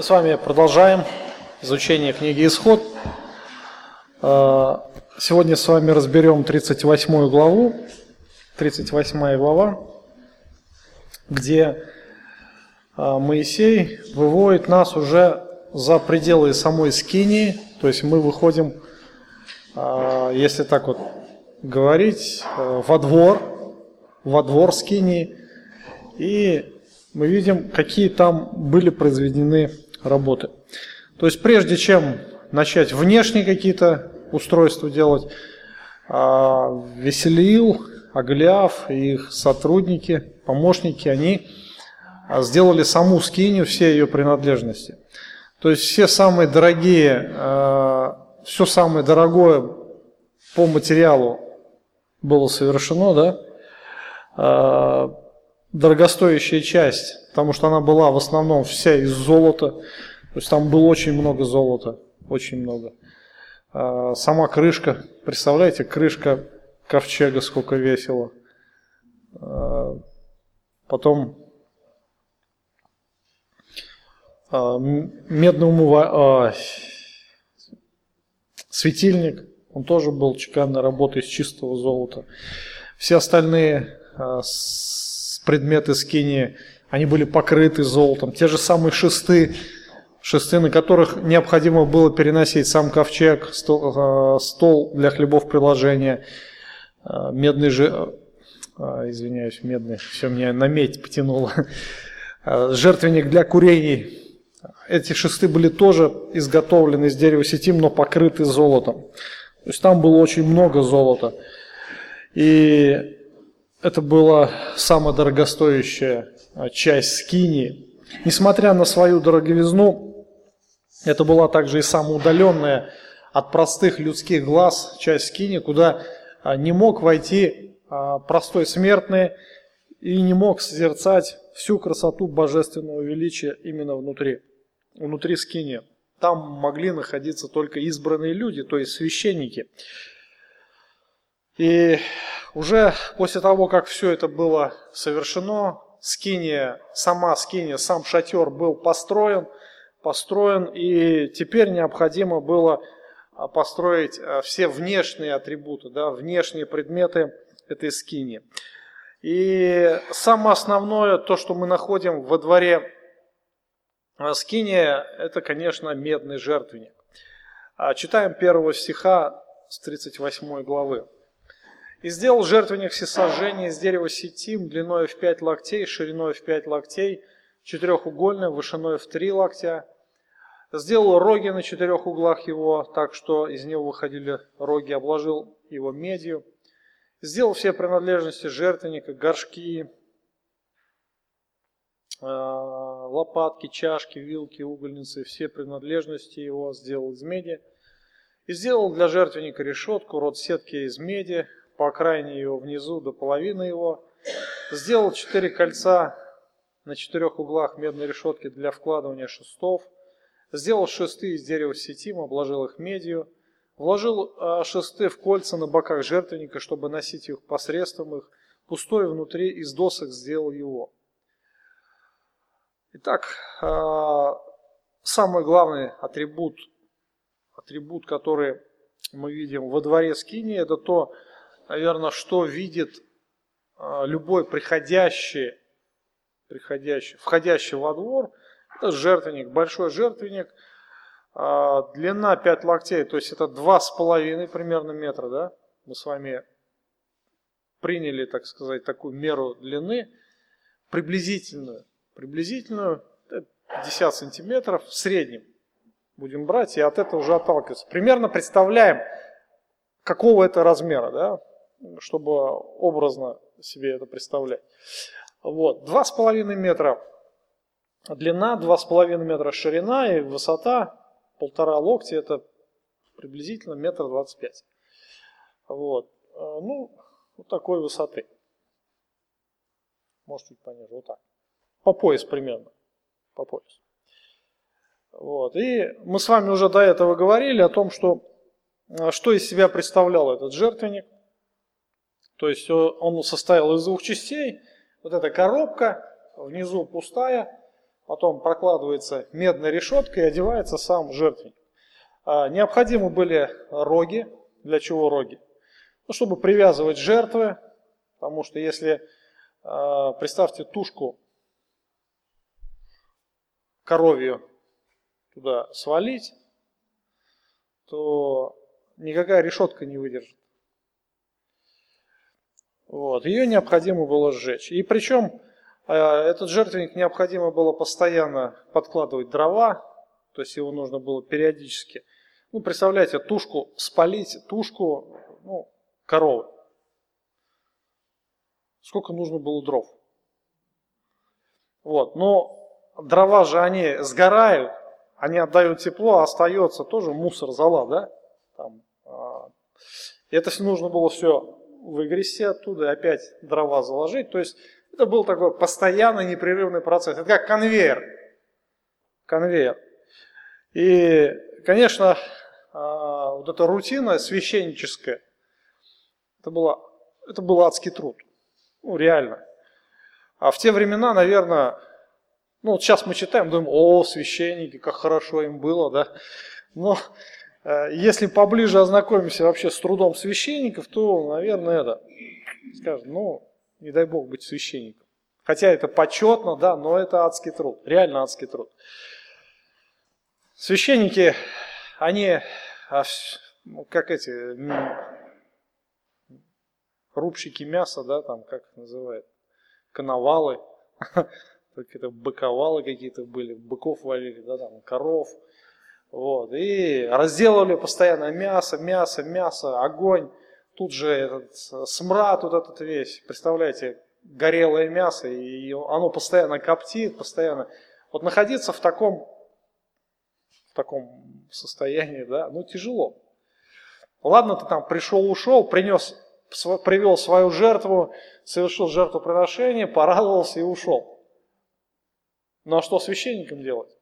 Мы с вами продолжаем изучение книги «Исход». А, сегодня с вами разберем 38 главу, 38 глава, где а, Моисей выводит нас уже за пределы самой Скинии, то есть мы выходим, а, если так вот говорить, во двор, во двор Скинии, и мы видим, какие там были произведены работы. То есть прежде чем начать внешние какие-то устройства делать, а, Веселил, Агляв и их сотрудники, помощники, они а, сделали саму скинию, все ее принадлежности. То есть все самые дорогие, а, все самое дорогое по материалу было совершено, да, дорогостоящая часть, потому что она была в основном вся из золота, то есть там было очень много золота, очень много. А, сама крышка, представляете, крышка ковчега сколько весила. А, потом а, медный умыва... светильник, он тоже был чеканной работы из чистого золота. Все остальные предметы скини, они были покрыты золотом. Те же самые шесты, шесты, на которых необходимо было переносить сам ковчег, стол, э, стол для хлебов приложения, э, медный же, э, извиняюсь, медный, все меня на медь потянуло, жертвенник для курений. Эти шесты были тоже изготовлены из дерева сетим, но покрыты золотом. То есть там было очень много золота. И это была самая дорогостоящая а, часть скини. Несмотря на свою дороговизну, это была также и самая удаленная от простых людских глаз часть скини, куда а, не мог войти а, простой смертный и не мог созерцать всю красоту божественного величия именно внутри, внутри скини. Там могли находиться только избранные люди, то есть священники. И уже после того, как все это было совершено, скиния, сама скиния, сам шатер был построен, построен, и теперь необходимо было а, построить а, все внешние атрибуты, да, внешние предметы этой скинии. И самое основное, то, что мы находим во дворе а, скиния, это, конечно, медный жертвенник. Читаем первого стиха с 38 главы. И сделал жертвенник всесожжения из дерева сетим, длиной в пять локтей, шириной в пять локтей, четырехугольный, вышиной в три локтя. Сделал роги на четырех углах его, так что из него выходили роги, обложил его медью. Сделал все принадлежности жертвенника, горшки, э, лопатки, чашки, вилки, угольницы, все принадлежности его сделал из меди. И сделал для жертвенника решетку, рот сетки из меди, по окраине его внизу до половины его. Сделал четыре кольца на четырех углах медной решетки для вкладывания шестов. Сделал шесты из дерева сетим, обложил их медью. Вложил а, шесты в кольца на боках жертвенника, чтобы носить их посредством их. Пустой внутри из досок сделал его. Итак, а, самый главный атрибут, атрибут, который мы видим во дворе Скини, это то, наверное, что видит а, любой приходящий, приходящий, входящий во двор, это жертвенник, большой жертвенник, а, длина 5 локтей, то есть это 2,5 примерно метра, да, мы с вами приняли, так сказать, такую меру длины, приблизительную, приблизительную 50 сантиметров в среднем будем брать и от этого уже отталкиваться. Примерно представляем, какого это размера, да, чтобы образно себе это представлять. Вот, два с половиной метра длина, два с половиной метра ширина и высота полтора локтя, это приблизительно метр двадцать пять. Вот, а, ну, вот такой высоты. Может чуть пониже, вот так. По пояс примерно, по пояс. Вот. И мы с вами уже до этого говорили о том, что, а, что из себя представлял этот жертвенник – то есть он состоял из двух частей. Вот эта коробка, внизу пустая, потом прокладывается медная решетка и одевается сам жертвенник. А, необходимы были роги. Для чего роги? Ну, чтобы привязывать жертвы, потому что если, а, представьте, тушку коровью туда свалить, то никакая решетка не выдержит. Вот. Ее необходимо было сжечь. И причем э, этот жертвенник необходимо было постоянно подкладывать дрова, то есть его нужно было периодически. Ну, представляете, тушку спалить, тушку ну, коровы. Сколько нужно было дров. Вот. Но дрова же они сгорают, они отдают тепло, а остается тоже мусор, зала, да? Там, а, это нужно было все выгрести оттуда опять дрова заложить. То есть это был такой постоянный непрерывный процесс. Это как конвейер. Конвейер. И, конечно, а, вот эта рутина священническая, это, была, это был адский труд. Ну, реально. А в те времена, наверное, ну вот сейчас мы читаем, думаем, о, священники, как хорошо им было, да. Но если поближе ознакомимся вообще с трудом священников, то, наверное, это скажем, ну, не дай бог быть священником. Хотя это почетно, да, но это адский труд, реально адский труд. Священники, они, а, ну, как эти, рубщики мяса, да, там, как их называют, коновалы, это быковалы какие-то были, быков валили, да, там, коров – вот, и разделывали постоянно мясо, мясо, мясо, огонь. Тут же этот смрад вот этот весь, представляете, горелое мясо, и оно постоянно коптит, постоянно. Вот находиться в таком, в таком состоянии, да, ну тяжело. Ладно, ты там пришел, ушел, принес, привел свою жертву, совершил жертвоприношение, порадовался и ушел. Ну а что священникам делать?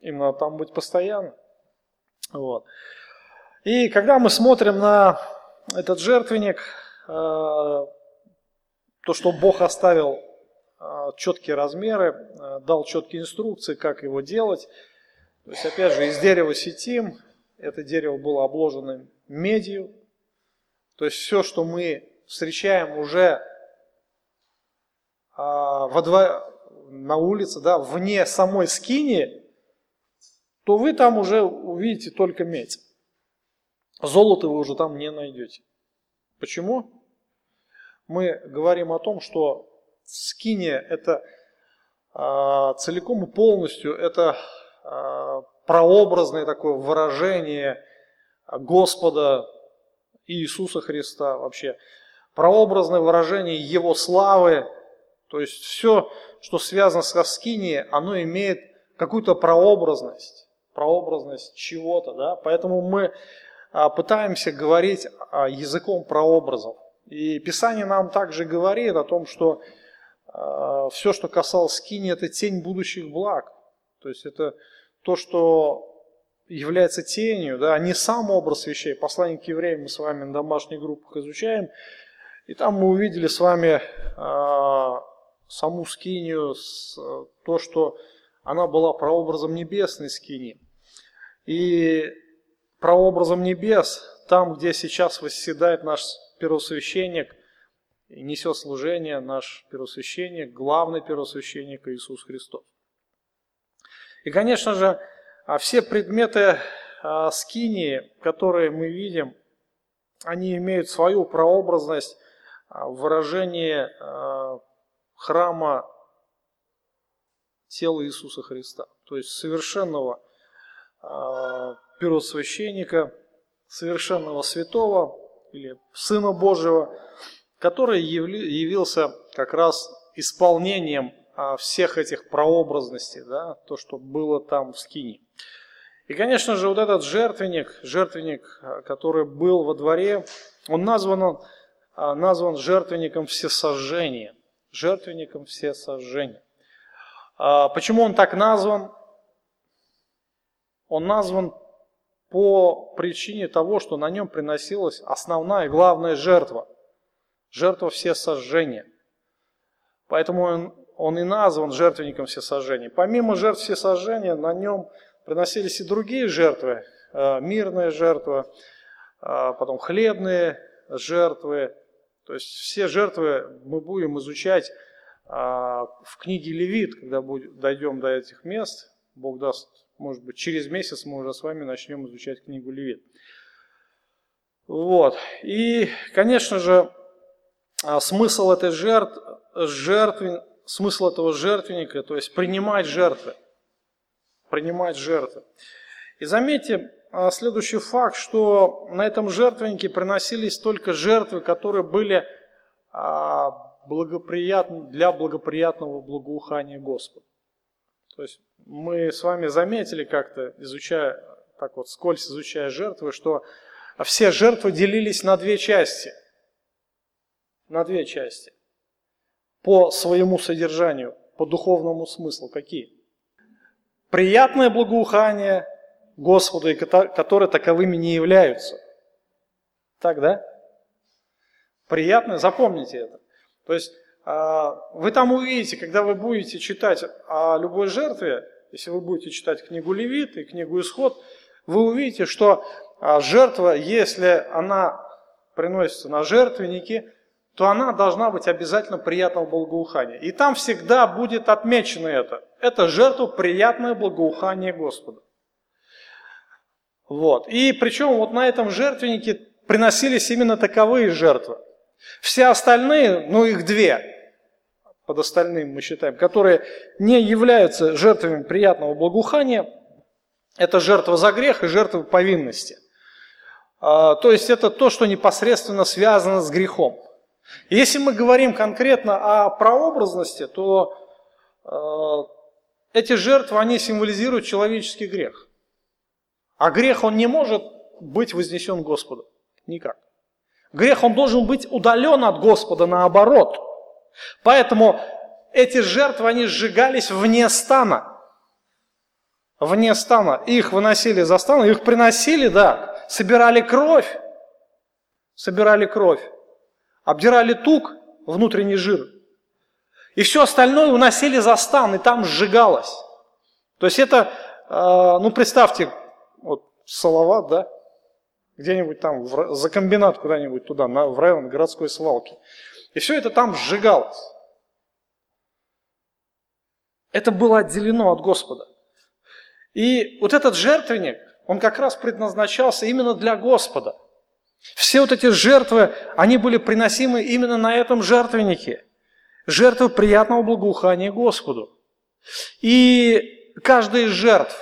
Им надо там быть постоянно. Вот. И когда мы смотрим на этот жертвенник, э, то, что Бог оставил э, четкие размеры, э, дал четкие инструкции, как его делать. То есть, опять же, из дерева сетим, это дерево было обложено медью. То есть, все, что мы встречаем уже во дво... на улице, да, вне самой скини, то вы там уже увидите только медь. Золото вы уже там не найдете. Почему? Мы говорим о том, что скиния это э, целиком и полностью это э, прообразное такое выражение Господа Иисуса Христа вообще. Прообразное выражение Его славы. То есть все, что связано со скинией, оно имеет какую-то прообразность прообразность чего-то, да, поэтому мы а, пытаемся говорить а, языком прообразов. И Писание нам также говорит о том, что а, все, что касалось скини, это тень будущих благ. То есть это то, что является тенью, да, не сам образ вещей. Послание к евреям мы с вами на домашних группах изучаем. И там мы увидели с вами саму скинию, то, что она была прообразом небесной скини. И прообразом небес, там, где сейчас восседает наш первосвященник несет служение, наш первосвященник, главный первосвященник Иисус Христос. И, конечно же, а все предметы а, скинии, которые мы видим, они имеют свою прообразность в выражении а, храма тела Иисуса Христа, то есть совершенного а, первосвященника, совершенного святого или Сына Божьего, который явился как раз исполнением а, всех этих прообразностей, да, то, что было там в Скине. И, конечно же, вот этот жертвенник, жертвенник, а, который был во дворе, он назван, назван жертвенником всесожжения. Жертвенником всесожжения. Почему он так назван? Он назван по причине того, что на нем приносилась основная и главная жертва. Жертва все сожжения. Поэтому он, он и назван жертвенником всесожжения. Помимо жертв всесожжения, на нем приносились и другие жертвы. Э, мирная жертва, э, потом хлебные жертвы. То есть все жертвы мы будем изучать э, в книге Левит, когда дойдем до этих мест. Бог даст, может быть, через месяц мы уже с вами начнем изучать книгу Левит. Вот. И, конечно же, смысл этой жертв, жертвы, смысл этого жертвенника, то есть принимать жертвы. Принимать жертвы. И заметьте а, следующий факт, что на этом жертвеннике приносились только жертвы, которые были а, благоприятны, для благоприятного благоухания Господа. То есть мы с вами заметили как-то, изучая, так вот, скользь изучая жертвы, что все жертвы делились на две части. На две части по своему содержанию, по духовному смыслу. Какие? Приятное благоухание Господу, и которые таковыми не являются. Так, да? Приятное, запомните это. То есть вы там увидите, когда вы будете читать о любой жертве, если вы будете читать книгу Левит и книгу Исход, вы увидите, что а, жертва, если она приносится на жертвенники, то она должна быть обязательно приятного благоухания. И там всегда будет отмечено это. Это жертва приятное благоухание Господа. Вот. И причем вот на этом жертвеннике приносились именно таковые жертвы. Все остальные, ну их две, под остальным мы считаем, которые не являются жертвами приятного благоухания, это жертва за грех и жертва повинности. А, то есть это то, что непосредственно связано с грехом. Если мы говорим конкретно о прообразности, то э, эти жертвы, они символизируют человеческий грех. А грех, он не может быть вознесен Господу. Никак. Грех, он должен быть удален от Господа, наоборот. Поэтому эти жертвы, они сжигались вне стана. Вне стана. Их выносили за стан, их приносили, да, собирали кровь. Собирали кровь обдирали тук, внутренний жир, и все остальное уносили за стан, и там сжигалось. То есть это, э, ну представьте, вот Салават, да, где-нибудь там, в, за комбинат куда-нибудь туда, на, в район городской свалки. И все это там сжигалось. Это было отделено от Господа. И вот этот жертвенник, он как раз предназначался именно для Господа – все вот эти жертвы, они были приносимы именно на этом жертвеннике. Жертвы приятного благоухания Господу. И каждая из жертв,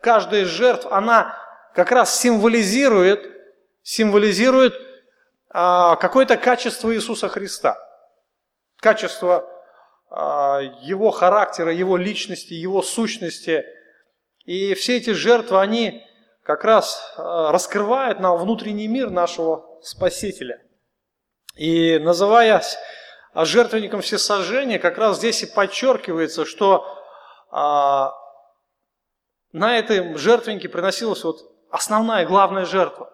каждая из жертв, она как раз символизирует, символизирует какое-то качество Иисуса Христа. Качество а, Его характера, Его личности, Его сущности. И все эти жертвы, они как раз э, раскрывает нам внутренний мир нашего Спасителя. И называясь жертвенником всесожжения, как раз здесь и подчеркивается, что а, на этом жертвеннике приносилась вот основная, главная жертва,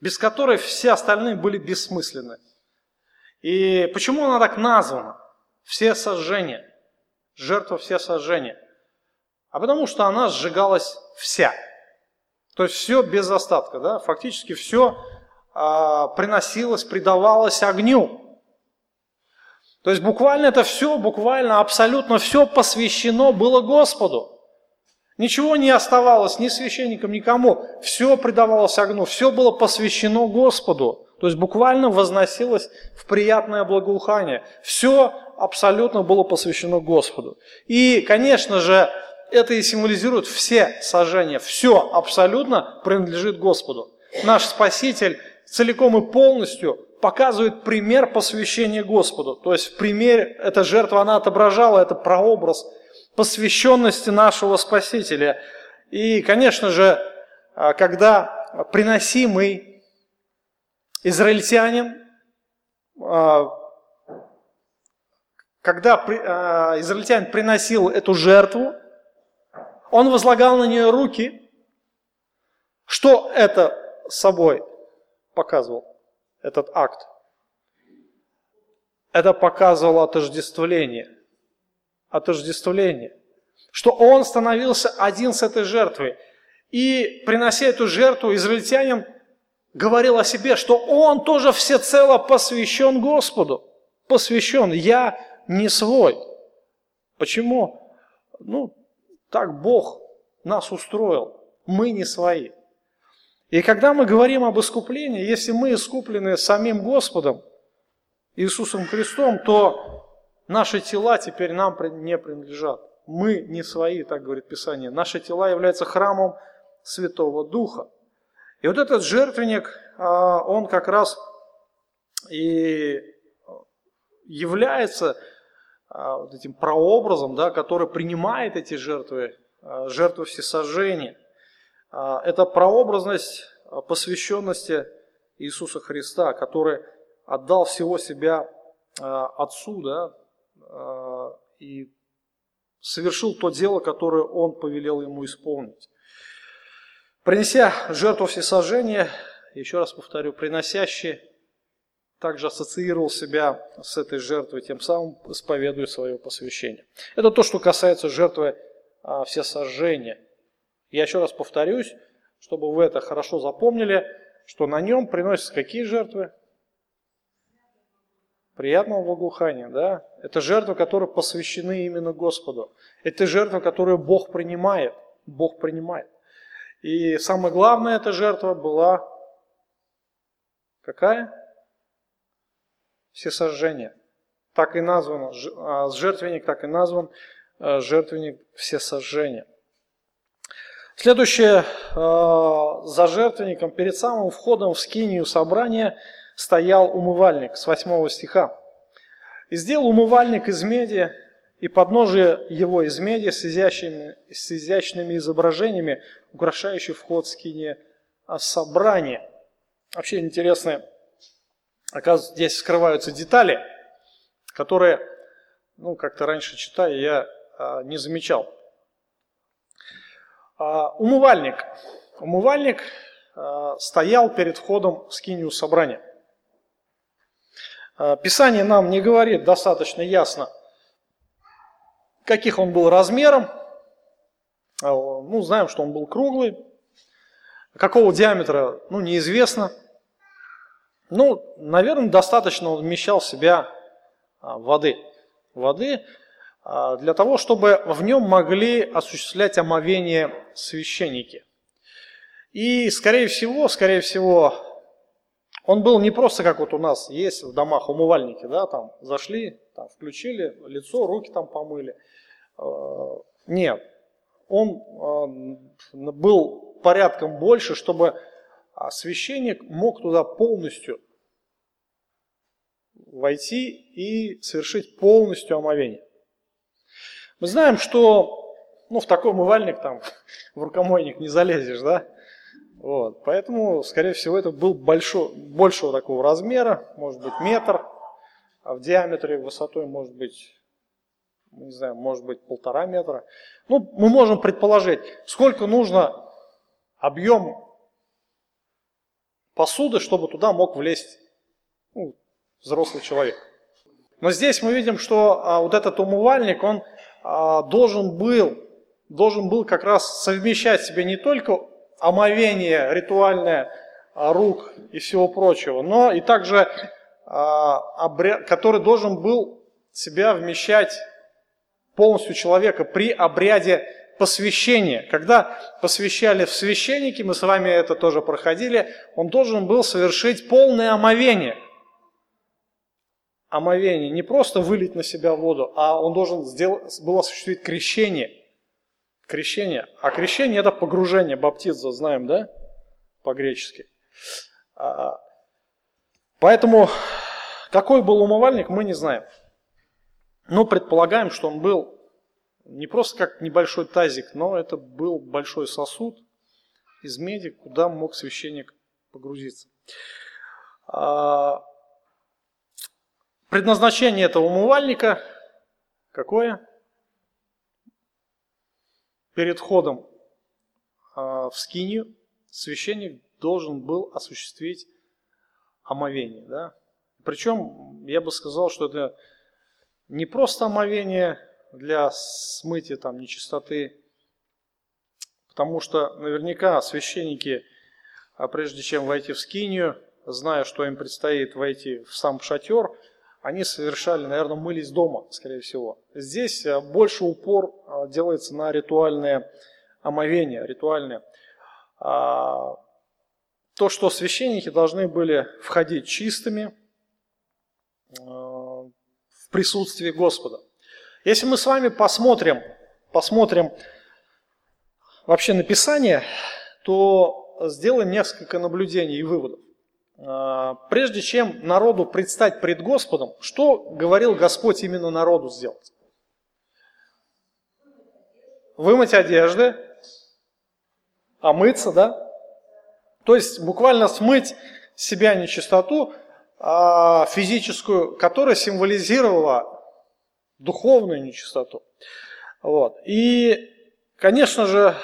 без которой все остальные были бессмысленны. И почему она так названа? Все сожжения. Жертва все сожжения. А потому что она сжигалась вся – то есть все без остатка, да? фактически все а, приносилось, предавалось огню. То есть буквально это все, буквально абсолютно все посвящено было Господу. Ничего не оставалось ни священникам, никому. Все предавалось огню, все было посвящено Господу. То есть буквально возносилось в приятное благоухание. Все абсолютно было посвящено Господу. И, конечно же, это и символизирует все сожжения. Все абсолютно принадлежит Господу. Наш Спаситель целиком и полностью показывает пример посвящения Господу. То есть в примере, эта жертва, она отображала, это прообраз посвященности нашего Спасителя. И, конечно же, а, когда приносимый израильтянин, а, когда а, израильтянин приносил эту жертву, он возлагал на нее руки. Что это собой показывал, этот акт? Это показывало отождествление. Отождествление. Что он становился один с этой жертвой. И принося эту жертву, израильтянин говорил о себе, что он тоже всецело посвящен Господу. Посвящен. Я не свой. Почему? Ну, так Бог нас устроил. Мы не свои. И когда мы говорим об искуплении, если мы искуплены самим Господом, Иисусом Христом, то наши тела теперь нам не принадлежат. Мы не свои, так говорит Писание. Наши тела являются храмом Святого Духа. И вот этот жертвенник, а, он как раз и является а, этим прообразом, да, который принимает эти жертвы, а, жертвы всесожжения. Это прообразность посвященности Иисуса Христа, который отдал всего себя Отцу, да, и совершил то дело, которое Он повелел ему исполнить. Принеся жертву всесожжения, еще раз повторю, приносящий также ассоциировал себя с этой жертвой, тем самым исповедуя свое посвящение. Это то, что касается жертвы а, всесожжения. Я еще раз повторюсь, чтобы вы это хорошо запомнили, что на нем приносятся какие жертвы? Приятного благоухания, да? Это жертвы, которые посвящены именно Господу. Это жертвы, которые Бог принимает. Бог принимает. И самое главное, эта жертва была какая? Всесожжение. Так и названо, а, жертвенник так и назван, а, жертвенник всесожжения. Следующее, а, за жертвенником, перед самым входом в скинию собрания стоял умывальник с 8 стиха. «И сделал умывальник из меди, и подножие его из меди с изящными, с изящными изображениями, украшающий вход в скине собрания. Вообще интересно, оказывается, здесь скрываются детали, которые, ну, как-то раньше читая, я а, не замечал. А, умывальник. Умывальник а, стоял перед входом в скинию собрания. А, Писание нам не говорит достаточно ясно – каких он был размером. А, ну, знаем, что он был круглый. Какого диаметра, ну, неизвестно. Ну, наверное, достаточно он вмещал в себя а, воды. Воды для того, чтобы в нем могли осуществлять омовение священники. И, скорее всего, скорее всего, он был не просто как вот у нас есть в домах умывальники, да, там зашли, там включили лицо, руки там помыли – Э, нет, он э, был порядком больше, чтобы а, священник мог туда полностью войти и совершить полностью омовение. Мы знаем, что ну, в такой умывальник там в рукомойник не залезешь, да? Вот, поэтому, скорее всего, это был большой, большего такого размера, может быть метр, а в диаметре высотой может быть не знаю, может быть полтора метра. Ну, мы можем предположить, сколько нужно объем посуды, чтобы туда мог влезть ну, взрослый человек. Но здесь мы видим, что а, вот этот умывальник, он а, должен был, должен был как раз совмещать в себе не только омовение ритуальное а, рук и всего прочего, но и также, а, который должен был себя вмещать полностью человека при обряде посвящения. Когда посвящали в священники, мы с вами это тоже проходили, он должен был совершить полное омовение. Омовение. Не просто вылить на себя воду, а он должен сделать, был осуществить крещение. Крещение. А крещение это погружение, баптизм, знаем, да? По-гречески. А, поэтому какой был умывальник, мы не знаем. Но предполагаем, что он был не просто как небольшой тазик, но это был большой сосуд из меди, куда мог священник погрузиться. А, предназначение этого умывальника какое? Перед входом а, в скинию священник должен был осуществить омовение. Да? Причем я бы сказал, что это не просто омовение для смытия там нечистоты. Потому что наверняка священники, а прежде чем войти в скинию, зная, что им предстоит войти в сам шатер, они совершали, наверное, мылись дома, скорее всего. Здесь э, больше упор э, делается на ритуальное омовение, ритуальное. А, то, что священники должны были входить чистыми э, в присутствии Господа. Если мы с вами посмотрим, посмотрим вообще на Писание, то сделаем несколько наблюдений и выводов. А, прежде чем народу предстать пред Господом, что говорил Господь именно народу сделать? Вымыть одежды, омыться, да? То есть буквально смыть себя нечистоту а, физическую, которая символизировала духовную нечистоту. Вот. И, конечно же,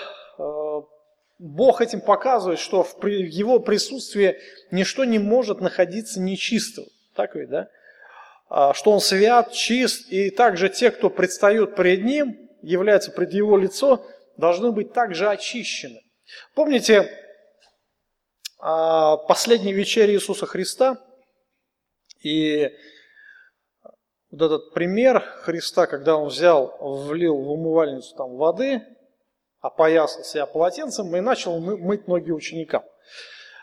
Бог этим показывает, что в его присутствии ничто не может находиться нечистым. Так ведь, да? А, что он свят, чист, и также те, кто предстают пред ним, являются пред его лицо, должны быть также очищены. Помните а, последней вечере Иисуса Христа и вот этот пример Христа, когда он взял, влил в умывальницу там воды, опоясал себя полотенцем и начал мыть ноги ученикам.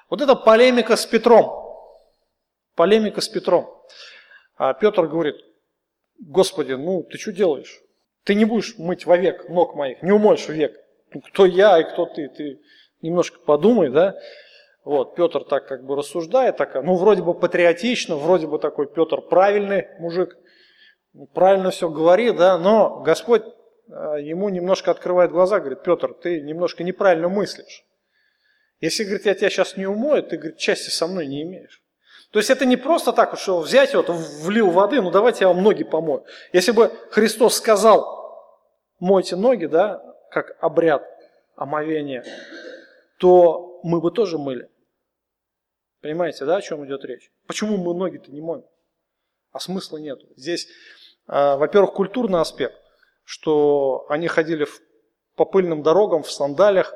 Вот это полемика с Петром. Полемика с Петром. А Петр говорит, Господи, ну ты что делаешь? Ты не будешь мыть вовек ног моих, не умоешь век. Ну, кто я и кто ты? Ты немножко подумай, да? Вот, Петр так как бы рассуждает, так, ну вроде бы патриотично, вроде бы такой Петр правильный мужик, правильно все говорит, да, но Господь ему немножко открывает глаза, говорит, Петр, ты немножко неправильно мыслишь. Если, говорит, я тебя сейчас не умою, ты, говорит, части со мной не имеешь. То есть это не просто так, что взять вот, влил воды, ну давайте я вам ноги помою. Если бы Христос сказал, мойте ноги, да, как обряд омовения, то мы бы тоже мыли. Понимаете, да, о чем идет речь? Почему мы ноги-то не моем? А смысла нет. Здесь, а, во-первых, культурный аспект что они ходили по пыльным дорогам в сандалях,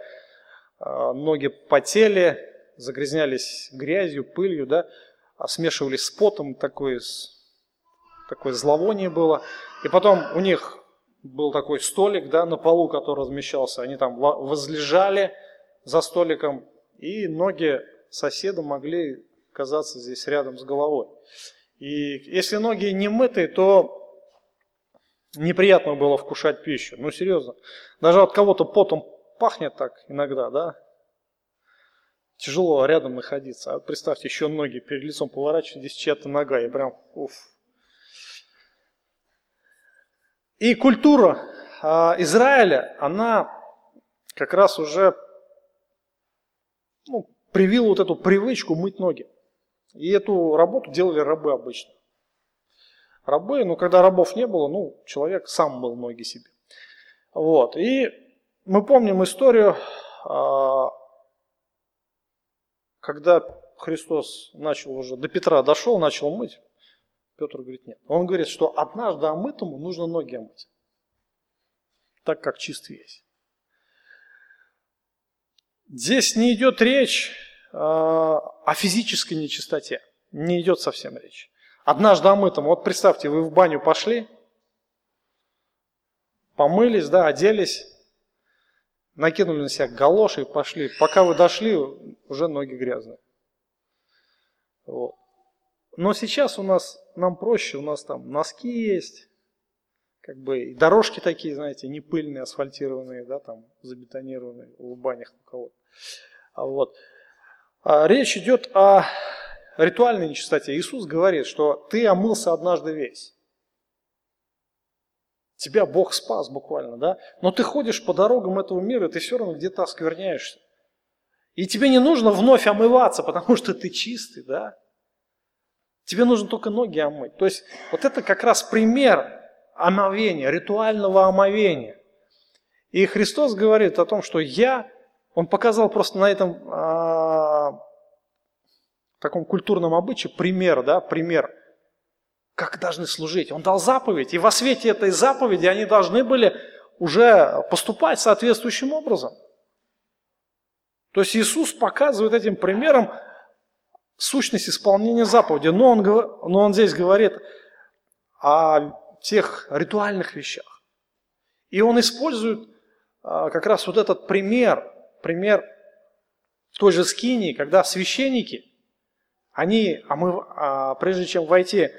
а, ноги потели, загрязнялись грязью, пылью, да, а смешивались с потом, такое, такое зловоние было. И потом у них был такой столик да, на полу, который размещался, они там возлежали за столиком, и ноги соседа могли казаться здесь рядом с головой. И если ноги не мытые, то неприятно было вкушать пищу. Ну, серьезно. Даже от кого-то потом пахнет так иногда, да? Тяжело рядом находиться. А представьте, еще ноги перед лицом поворачивать, здесь чья-то нога, и прям, уф. И культура а, Израиля, она как раз уже ну, привила вот эту привычку мыть ноги. И эту работу делали рабы обычно рабы, но когда рабов не было, ну, человек сам был ноги себе. Вот, и мы помним историю, а, когда Христос начал уже, до Петра дошел, начал мыть, Петр говорит, нет. Он говорит, что однажды омытому нужно ноги омыть, так как чист весь. Здесь не идет речь а, о физической нечистоте, не идет совсем речь. Однажды омытым. Вот представьте, вы в баню пошли, помылись, да, оделись, накинули на себя галоши и пошли. Пока вы дошли, уже ноги грязные. Вот. Но сейчас у нас, нам проще, у нас там носки есть, как бы и дорожки такие, знаете, не пыльные, асфальтированные, да, там забетонированные в банях у кого-то. А вот. А речь идет о ритуальной нечистоте, Иисус говорит, что ты омылся однажды весь. Тебя Бог спас буквально, да? Но ты ходишь по дорогам этого мира, и ты все равно где-то оскверняешься. И тебе не нужно вновь омываться, потому что ты чистый, да? Тебе нужно только ноги омыть. То есть вот это как раз пример омовения, ритуального омовения. И Христос говорит о том, что я, Он показал просто на этом а, таком культурном обычае пример, да, пример, как должны служить. Он дал заповедь, и во свете этой заповеди они должны были уже поступать соответствующим образом. То есть Иисус показывает этим примером сущность исполнения заповеди, но он, но он здесь говорит о тех ритуальных вещах. И он использует а, как раз вот этот пример, пример той же скинии, когда священники, они, а мы, а, прежде чем войти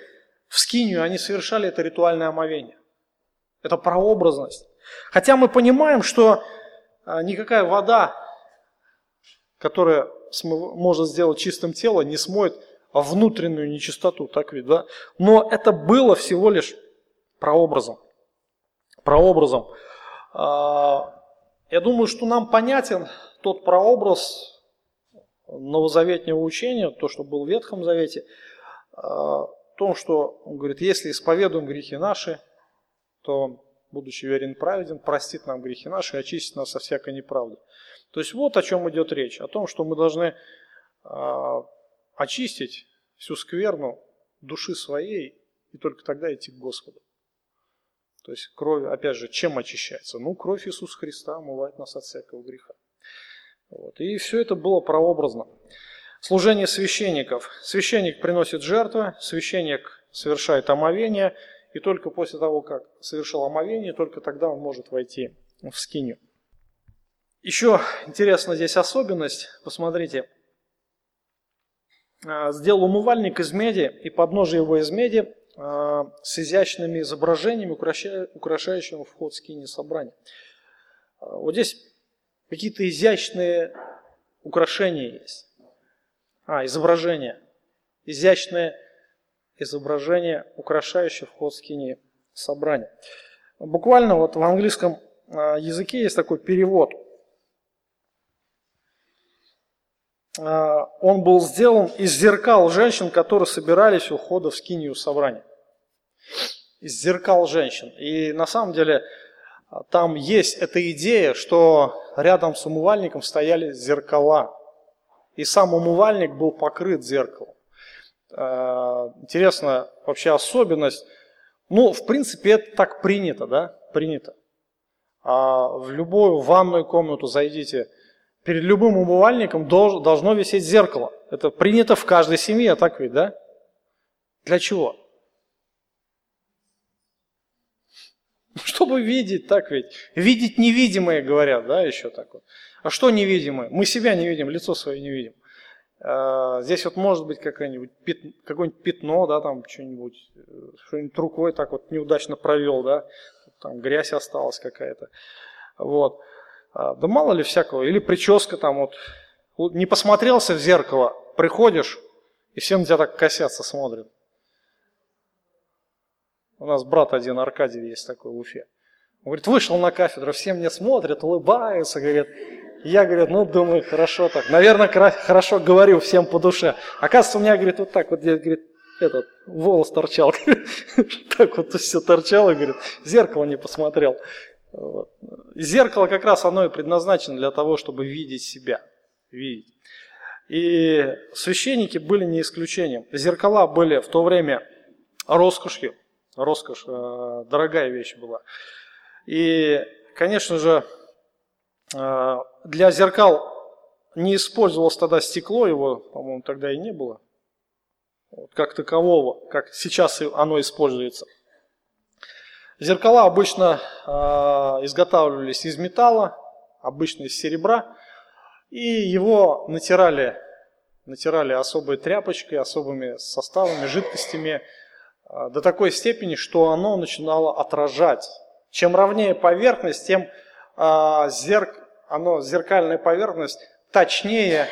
в скинию, они совершали это ритуальное омовение. Это прообразность. Хотя мы понимаем, что а, никакая вода, которая может сделать чистым тело, не смоет внутреннюю нечистоту, так ведь, да? Но это было всего лишь прообразом. Прообразом. А, я думаю, что нам понятен тот прообраз новозаветнего учения, то, что был в Ветхом Завете, а, в том, что он говорит, если исповедуем грехи наши, то, будучи верен праведен, простит нам грехи наши и очистит нас со всякой неправды. То есть вот о чем идет речь, о том, что мы должны э, очистить всю скверну души своей и только тогда идти к Господу. То есть кровь, опять же, чем очищается? Ну, кровь Иисуса Христа омывает нас от всякого греха. Вот. И все это было прообразно. Служение священников. Священник приносит жертвы, священник совершает омовение, и только после того, как совершил омовение, только тогда он может войти в скинию. Еще интересна здесь особенность, посмотрите. А, сделал умывальник из меди, и подножие его из меди а, с изящными изображениями, украшающими вход в скини собрания. А, вот здесь какие-то изящные украшения есть. А, изображения. Изящное изображение, украшающее вход в скини собрания. Буквально вот в английском языке есть такой перевод – А, он был сделан из зеркал женщин, которые собирались у входа в скинию собрания. Из зеркал женщин. И на самом деле а, там есть эта идея, что рядом с умывальником стояли зеркала. И сам умывальник был покрыт зеркалом. А, интересная вообще особенность. Ну, в принципе, это так принято, да? Принято. А в любую ванную комнату зайдите – перед любым умывальником должно висеть зеркало. Это принято в каждой семье, так ведь, да? Для чего? Чтобы видеть, так ведь. Видеть невидимое, говорят, да, еще так вот. А что невидимое? Мы себя не видим, лицо свое не видим. А, здесь вот может быть какое-нибудь пятно, какое-нибудь пятно, да, там что-нибудь, э, что-нибудь рукой так вот неудачно провел, да, там грязь осталась какая-то. Вот. А, да мало ли всякого, или прическа там вот, не посмотрелся в зеркало, приходишь, и все на тебя так косятся, смотрят. У нас брат один, Аркадий, есть такой в Уфе. Он говорит, вышел на кафедру, все мне смотрят, улыбаются, говорят. Я, говорит, ну, думаю, хорошо так. Наверное, хорошо говорю всем по душе. Оказывается, у меня, говорит, вот так вот, говорит, этот волос торчал. Так вот все торчало, говорит, зеркало не посмотрел. Зеркало как раз оно и предназначено для того, чтобы видеть себя. Видеть. И священники были не исключением. Зеркала были в то время роскошью. Роскошь, э, дорогая вещь была. И, конечно же, э, для зеркал не использовалось тогда стекло, его, по-моему, тогда и не было, как такового, как сейчас оно используется – Зеркала обычно э, изготавливались из металла, обычно из серебра, и его натирали, натирали особой тряпочкой, особыми составами, жидкостями, до такой степени, что оно начинало отражать. Чем ровнее поверхность, тем э, зерк, оно, зеркальная поверхность точнее,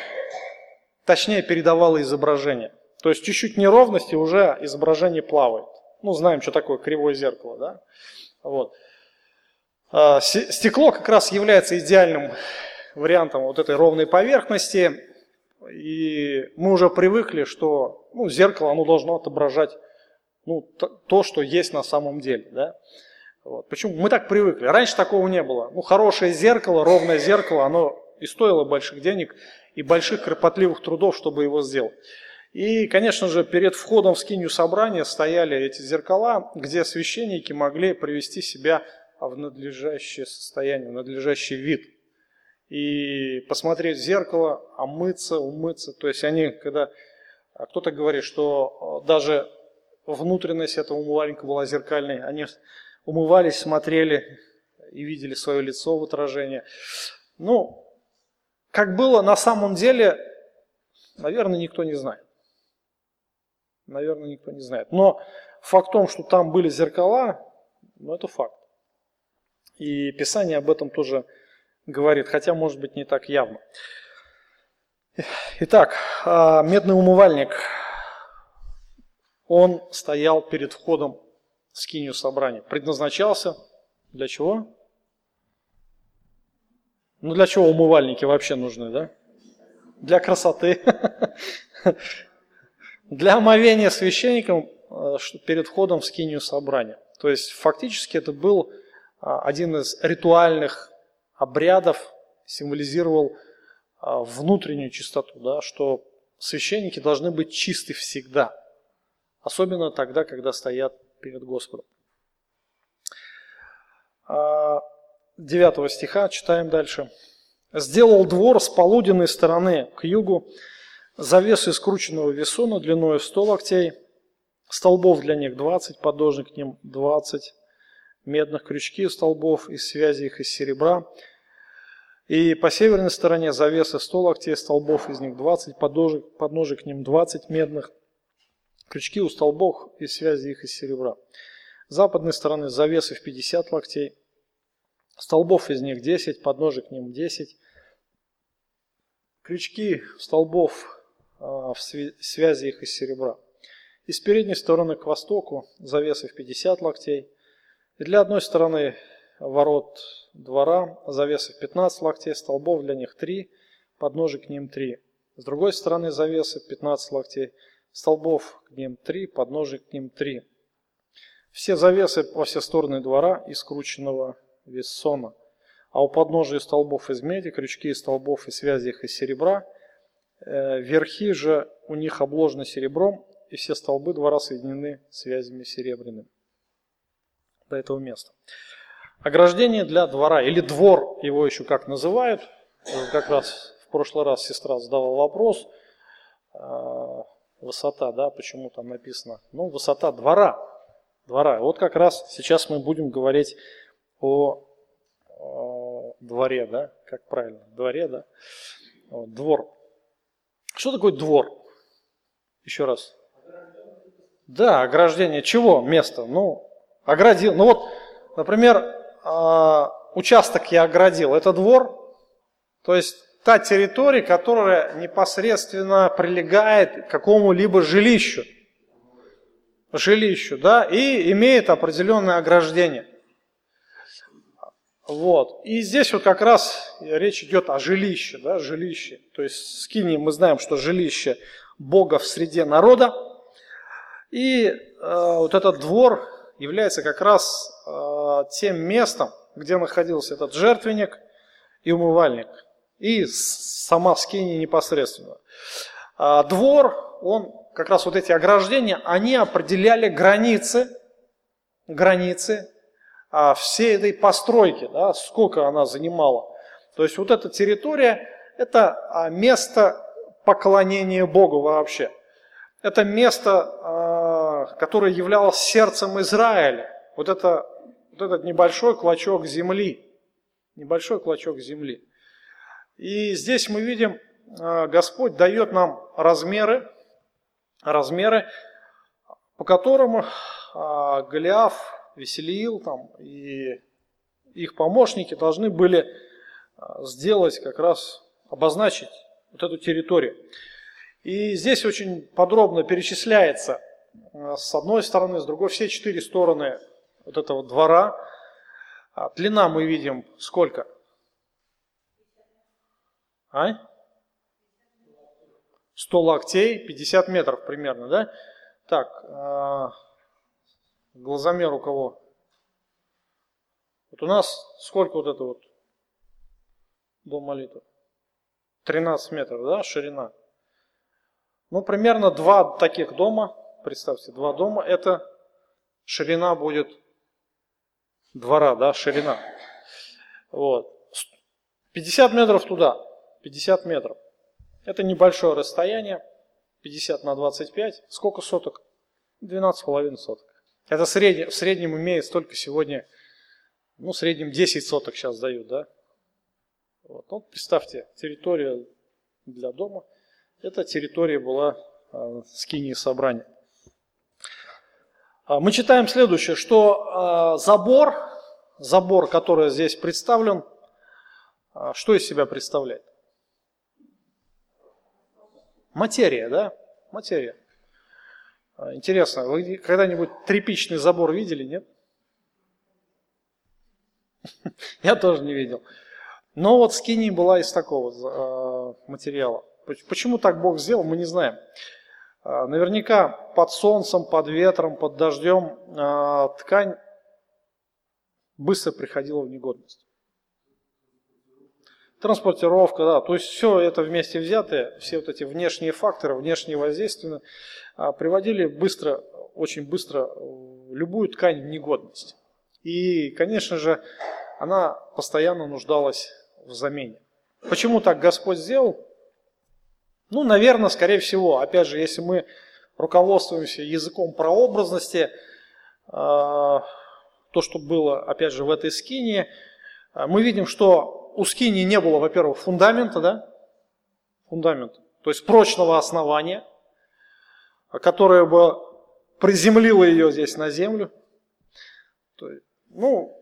точнее передавала изображение. То есть чуть-чуть неровности уже изображение плавает. Ну, знаем, что такое кривое зеркало, да? Вот. А, стекло как раз является идеальным вариантом вот этой ровной поверхности. И мы уже привыкли, что ну, зеркало оно должно отображать ну, то, что есть на самом деле. Да? Вот. Почему? Мы так привыкли. Раньше такого не было. Ну, хорошее зеркало, ровное зеркало, оно и стоило больших денег, и больших кропотливых трудов, чтобы его сделать. И, конечно же, перед входом в скинию собрания стояли эти зеркала, где священники могли привести себя в надлежащее состояние, в надлежащий вид. И посмотреть в зеркало, омыться, умыться. То есть они, когда а кто-то говорит, что э, даже внутренность этого умывальника была зеркальной, они умывались, смотрели и видели свое лицо в отражении. Ну, как было на самом деле, наверное, никто не знает. Наверное, никто не знает. Но факт в том, что там были зеркала, ну, это факт. И Писание об этом тоже говорит, хотя, может быть, не так явно. Итак, а, медный умывальник, он стоял перед входом в скинию собрания. Предназначался для чего? Ну, для чего умывальники вообще нужны, да? Для красоты. Для омовения священником э, перед входом в скинию собрания. То есть, фактически, это был а, один из ритуальных обрядов, символизировал а, внутреннюю чистоту, да, что священники должны быть чисты всегда, особенно тогда, когда стоят перед Господом. 9 а, стиха читаем дальше. «Сделал двор с полуденной стороны к югу, завесы скрученного весона длиной в 100 локтей, столбов для них 20, подложник к ним 20, медных крючки столбов из связи их из серебра, и по северной стороне завесы 100 локтей столбов, из них 20, подножек, подножек к ним 20 медных, крючки у столбов и связи их из серебра. С западной стороны завесы в 50 локтей, столбов из них 10, подножек к ним 10, крючки столбов а, в связи их из серебра. И с передней стороны к востоку завесы в 50 локтей, и для одной стороны ворот двора, завесы 15 локтей, столбов для них 3, подножек к ним 3. С другой стороны завесы 15 локтей, столбов к ним 3, подножек к ним 3. Все завесы во все стороны двора из скрученного вессона, а у подножия столбов из меди, крючки из столбов и связи их из серебра, э, верхи же у них обложены серебром, и все столбы двора соединены связями серебряными до этого места. Ограждение для двора, или двор его еще как называют. Как раз в прошлый раз сестра задавала вопрос. Высота, да, почему там написано? Ну, высота двора. Двора. Вот как раз сейчас мы будем говорить о, о дворе, да, как правильно, дворе, да, вот, двор. Что такое двор? Еще раз. Да, ограждение чего? Место. Ну, оградил. Ну вот, например, а, участок я оградил, это двор, то есть та территория, которая непосредственно прилегает к какому-либо жилищу, жилищу, да, и имеет определенное ограждение. Вот. И здесь вот как раз речь идет о жилище, да, жилище. То есть скини мы знаем, что жилище Бога в среде народа. И э, вот этот двор является как раз э, тем местом, где находился этот жертвенник и умывальник, и сама скиния непосредственно. А двор, он, как раз вот эти ограждения, они определяли границы, границы а, всей этой постройки, да, сколько она занимала. То есть вот эта территория, это а, место поклонения Богу вообще. Это место которое являлось сердцем Израиля. Вот, это, вот этот небольшой клочок земли. Небольшой клочок земли. И здесь мы видим, а, Господь дает нам размеры, размеры, по которым а, Голиаф, Веселиил там, и их помощники должны были а, сделать как раз, обозначить вот эту территорию. И здесь очень подробно перечисляется с одной стороны, с другой, все четыре стороны вот этого двора. Длина мы видим сколько? А? 100 локтей, 50 метров примерно, да? Так, э, глазомер у кого? Вот у нас сколько вот это вот дом молитвы? 13 метров, да, ширина? Ну, примерно два таких дома, представьте, два дома, это ширина будет двора, да, ширина. Вот. 50 метров туда, 50 метров. Это небольшое расстояние, 50 на 25. Сколько соток? 12,5 соток. Это средне, в среднем имеет столько сегодня, ну, в среднем 10 соток сейчас дают, да? Вот. Ну, представьте, территория для дома, эта территория была э, скинии собрания. А, мы читаем следующее, что э, забор, забор, который здесь представлен, э, что из себя представляет? Материя, да? Материя. А, интересно, вы когда-нибудь тряпичный забор видели, нет? Я тоже не видел. Но вот скини была из такого а, материала. Почему так Бог сделал, мы не знаем. А, наверняка под солнцем, под ветром, под дождем ткань быстро приходила в негодность. Транспортировка, да, то есть все это вместе взятое, все вот эти внешние факторы, внешние воздействия а, приводили быстро, очень быстро любую ткань в негодность. И, конечно же, она постоянно нуждалась в замене. Почему так Господь сделал? Ну, наверное, скорее всего, опять же, если мы руководствуемся языком прообразности, а, то, что было, опять же, в этой скине, а, мы видим, что у скини не было, во-первых, фундамента, да? Фундамента. То есть прочного основания, которое бы приземлило ее здесь на землю. ну,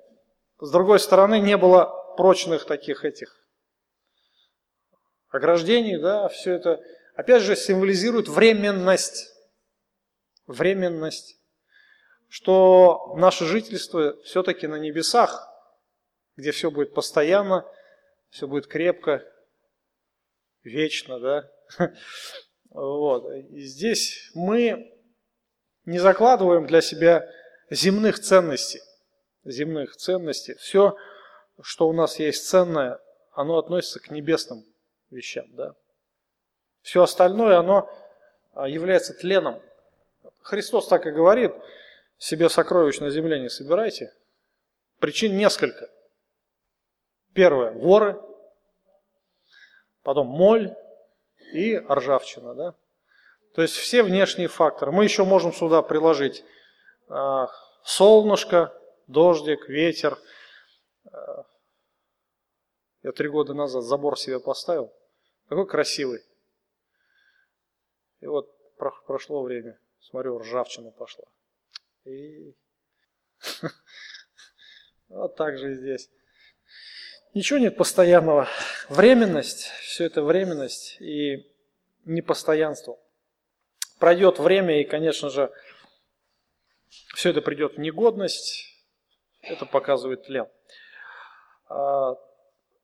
с другой стороны, не было прочных таких этих ограждений, да, все это, опять же, символизирует временность. Временность. Что наше жительство все-таки на небесах, где все будет постоянно, все будет крепко, вечно, да. Вот. И здесь мы не закладываем для себя земных ценностей. Земных ценностей. Все, что у нас есть ценное, оно относится к небесным вещам. Да? Все остальное, оно а, является тленом. Христос так и говорит, себе сокровищ на земле не собирайте. Причин несколько. Первое – воры, потом моль и ржавчина. Да? То есть все внешние факторы. Мы еще можем сюда приложить э, солнышко, дождик, ветер. Я три года назад забор себе поставил. Такой красивый. И вот прошло время, смотрю, ржавчина пошла. И вот так же и здесь. Ничего нет постоянного. Временность, все это временность и непостоянство. Пройдет время, и, конечно же, все это придет в негодность. Это показывает тлен. А,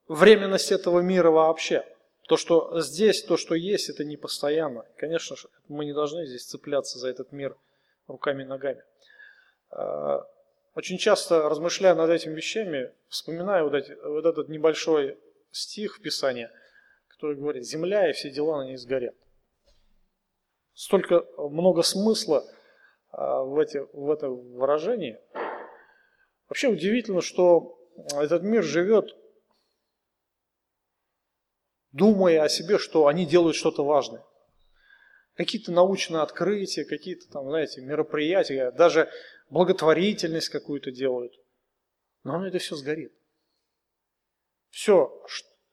временность этого мира вообще. То, что здесь, то, что есть, это не постоянно. Конечно же, мы не должны здесь цепляться за этот мир руками и ногами. Очень часто, размышляя над этими вещами, вспоминаю вот, эти, вот этот небольшой стих в Писании, который говорит, земля и все дела на ней сгорят. Столько много смысла а, в, эти, в этом выражении. Вообще удивительно, что этот мир живет, думая о себе, что они делают что-то важное. Какие-то научные открытия, какие-то там, знаете, мероприятия, даже благотворительность какую-то делают. Но оно это все сгорит. Все,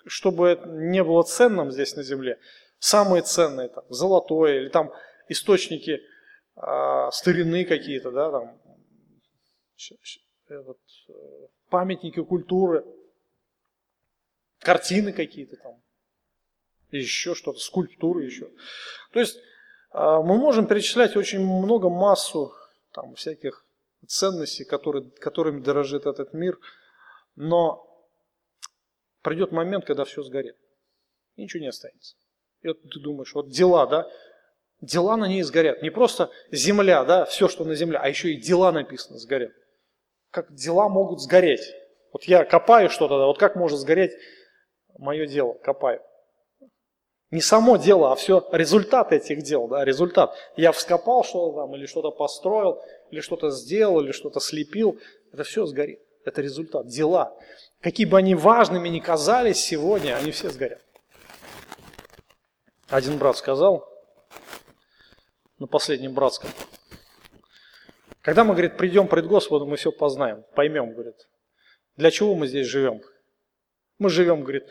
чтобы не было ценным здесь на земле, самые ценные, там, золотое или там источники э, старины какие-то, да, там, этот, э, памятники культуры, картины какие-то там, еще что-то, скульптуры еще. То есть э, мы можем перечислять очень много массу там всяких ценностей, которые, которыми дорожит этот мир, но придет момент, когда все сгорит. И ничего не останется. И вот ты думаешь, вот дела, да, дела на ней сгорят. Не просто земля, да, все, что на земле, а еще и дела написано сгорят. Как дела могут сгореть? Вот я копаю что-то, да, вот как может сгореть мое дело, копаю. Не само дело, а все результат этих дел, да, результат. Я вскопал что-то там, или что-то построил, или что-то сделал, или что-то слепил. Это все сгорит. Это результат, дела. Какие бы они важными ни казались сегодня, они все сгорят. Один брат сказал на последнем братском, когда мы, говорит, придем пред Господом, мы все познаем, поймем, говорит, для чего мы здесь живем. Мы живем, говорит,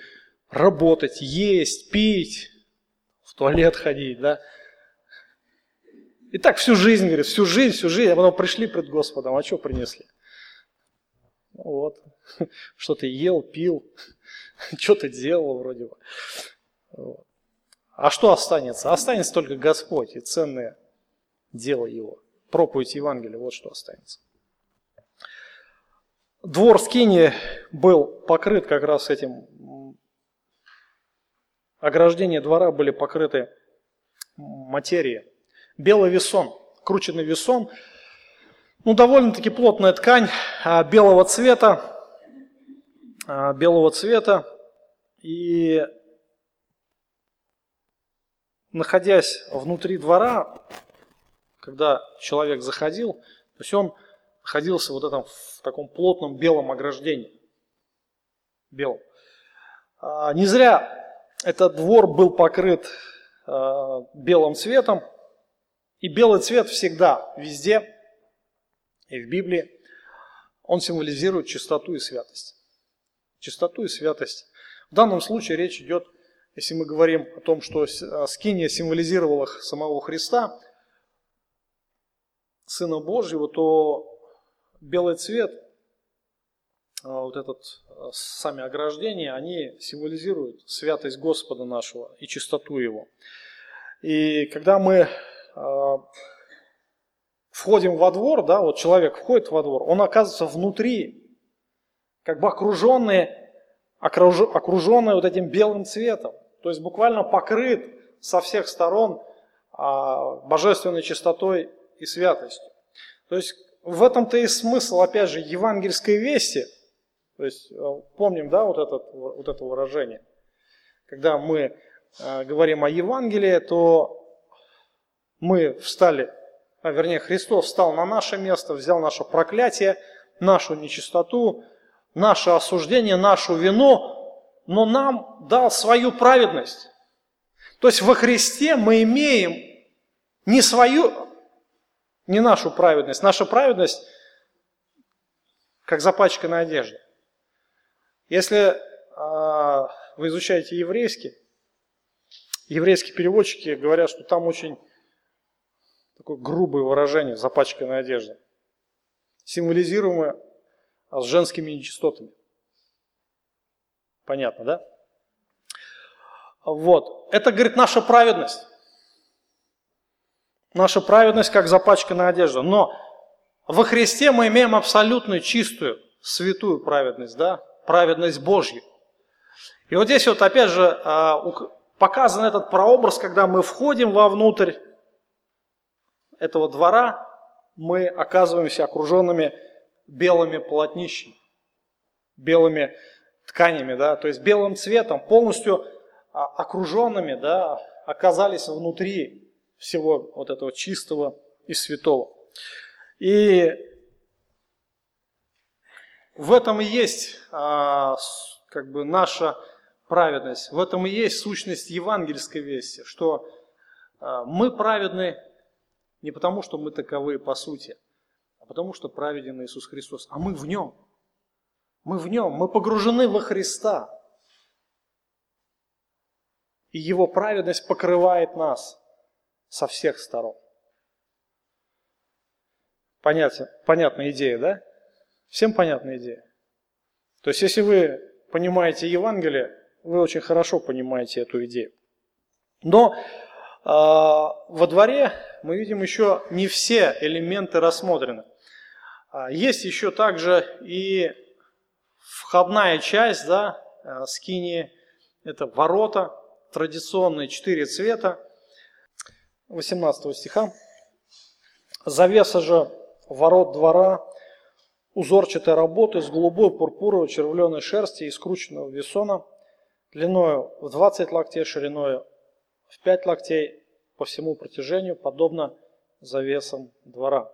работать, есть, пить, в туалет ходить, да. И так всю жизнь, говорит, всю жизнь, всю жизнь, а потом пришли пред Господом, а что принесли? Вот, что ты ел, пил, что ты делал вроде бы. А что останется? Останется только Господь и ценное дело Его. Проповедь Евангелия, вот что останется. Двор Скини был покрыт как раз этим ограждения двора были покрыты материей. Белый весон, крученный весон, ну, довольно-таки плотная ткань а, белого цвета, а, белого цвета, и находясь внутри двора, когда человек заходил, то есть он находился вот этом, в таком плотном белом ограждении. Белом. А, не зря этот двор был покрыт белым цветом, и белый цвет всегда, везде, и в Библии, он символизирует чистоту и святость. Чистоту и святость. В данном случае речь идет, если мы говорим о том, что скиния символизировала самого Христа, Сына Божьего, то белый цвет – а, вот этот а, сами ограждения, они символизируют святость Господа нашего и чистоту Его. И когда мы входим во двор, да, вот человек входит во двор, он оказывается внутри, как бы окруженный, окруженный вот этим белым цветом. То есть буквально покрыт со всех сторон божественной чистотой и святостью. То есть в этом-то и смысл, опять же, евангельской вести – то есть э, помним, да, вот, этот, вот это выражение. Когда мы э, говорим о Евангелии, то мы встали, а вернее Христос встал на наше место, взял наше проклятие, нашу нечистоту, наше осуждение, нашу вину, но нам дал свою праведность. То есть во Христе мы имеем не свою, не нашу праведность. Наша праведность как запачканная одежда. Если э, вы изучаете еврейский, еврейские переводчики говорят, что там очень такое грубое выражение запачканной одежды, символизируемое с женскими нечистотами. Понятно, да? Вот. Это, говорит, наша праведность. Наша праведность как запачканная одежда. Но во Христе мы имеем абсолютно чистую, святую праведность, да? праведность Божью. И вот здесь вот опять же а, показан этот прообраз, когда мы входим вовнутрь этого двора, мы оказываемся окруженными белыми полотнищами, белыми тканями, да, то есть белым цветом, полностью а, окруженными, да, оказались внутри всего вот этого чистого и святого. И в этом и есть а, как бы наша праведность, в этом и есть сущность евангельской вести, что а, мы праведны не потому, что мы таковы по сути, а потому, что праведен Иисус Христос, а мы в Нем. Мы в Нем, мы погружены во Христа. И Его праведность покрывает нас со всех сторон. Понятно, понятная идея, да? Всем понятная идея? То есть, если вы понимаете Евангелие, вы очень хорошо понимаете эту идею. Но во дворе мы видим еще не все элементы рассмотрены. А, есть еще также и входная часть, да, э, скини, это ворота, традиционные четыре цвета, 18 стиха. Завеса же ворот двора узорчатой работы с голубой пурпуровой червленой шерсти и скрученного весона, длиною в 20 локтей, шириной в пять локтей по всему протяжению, подобно завесам двора.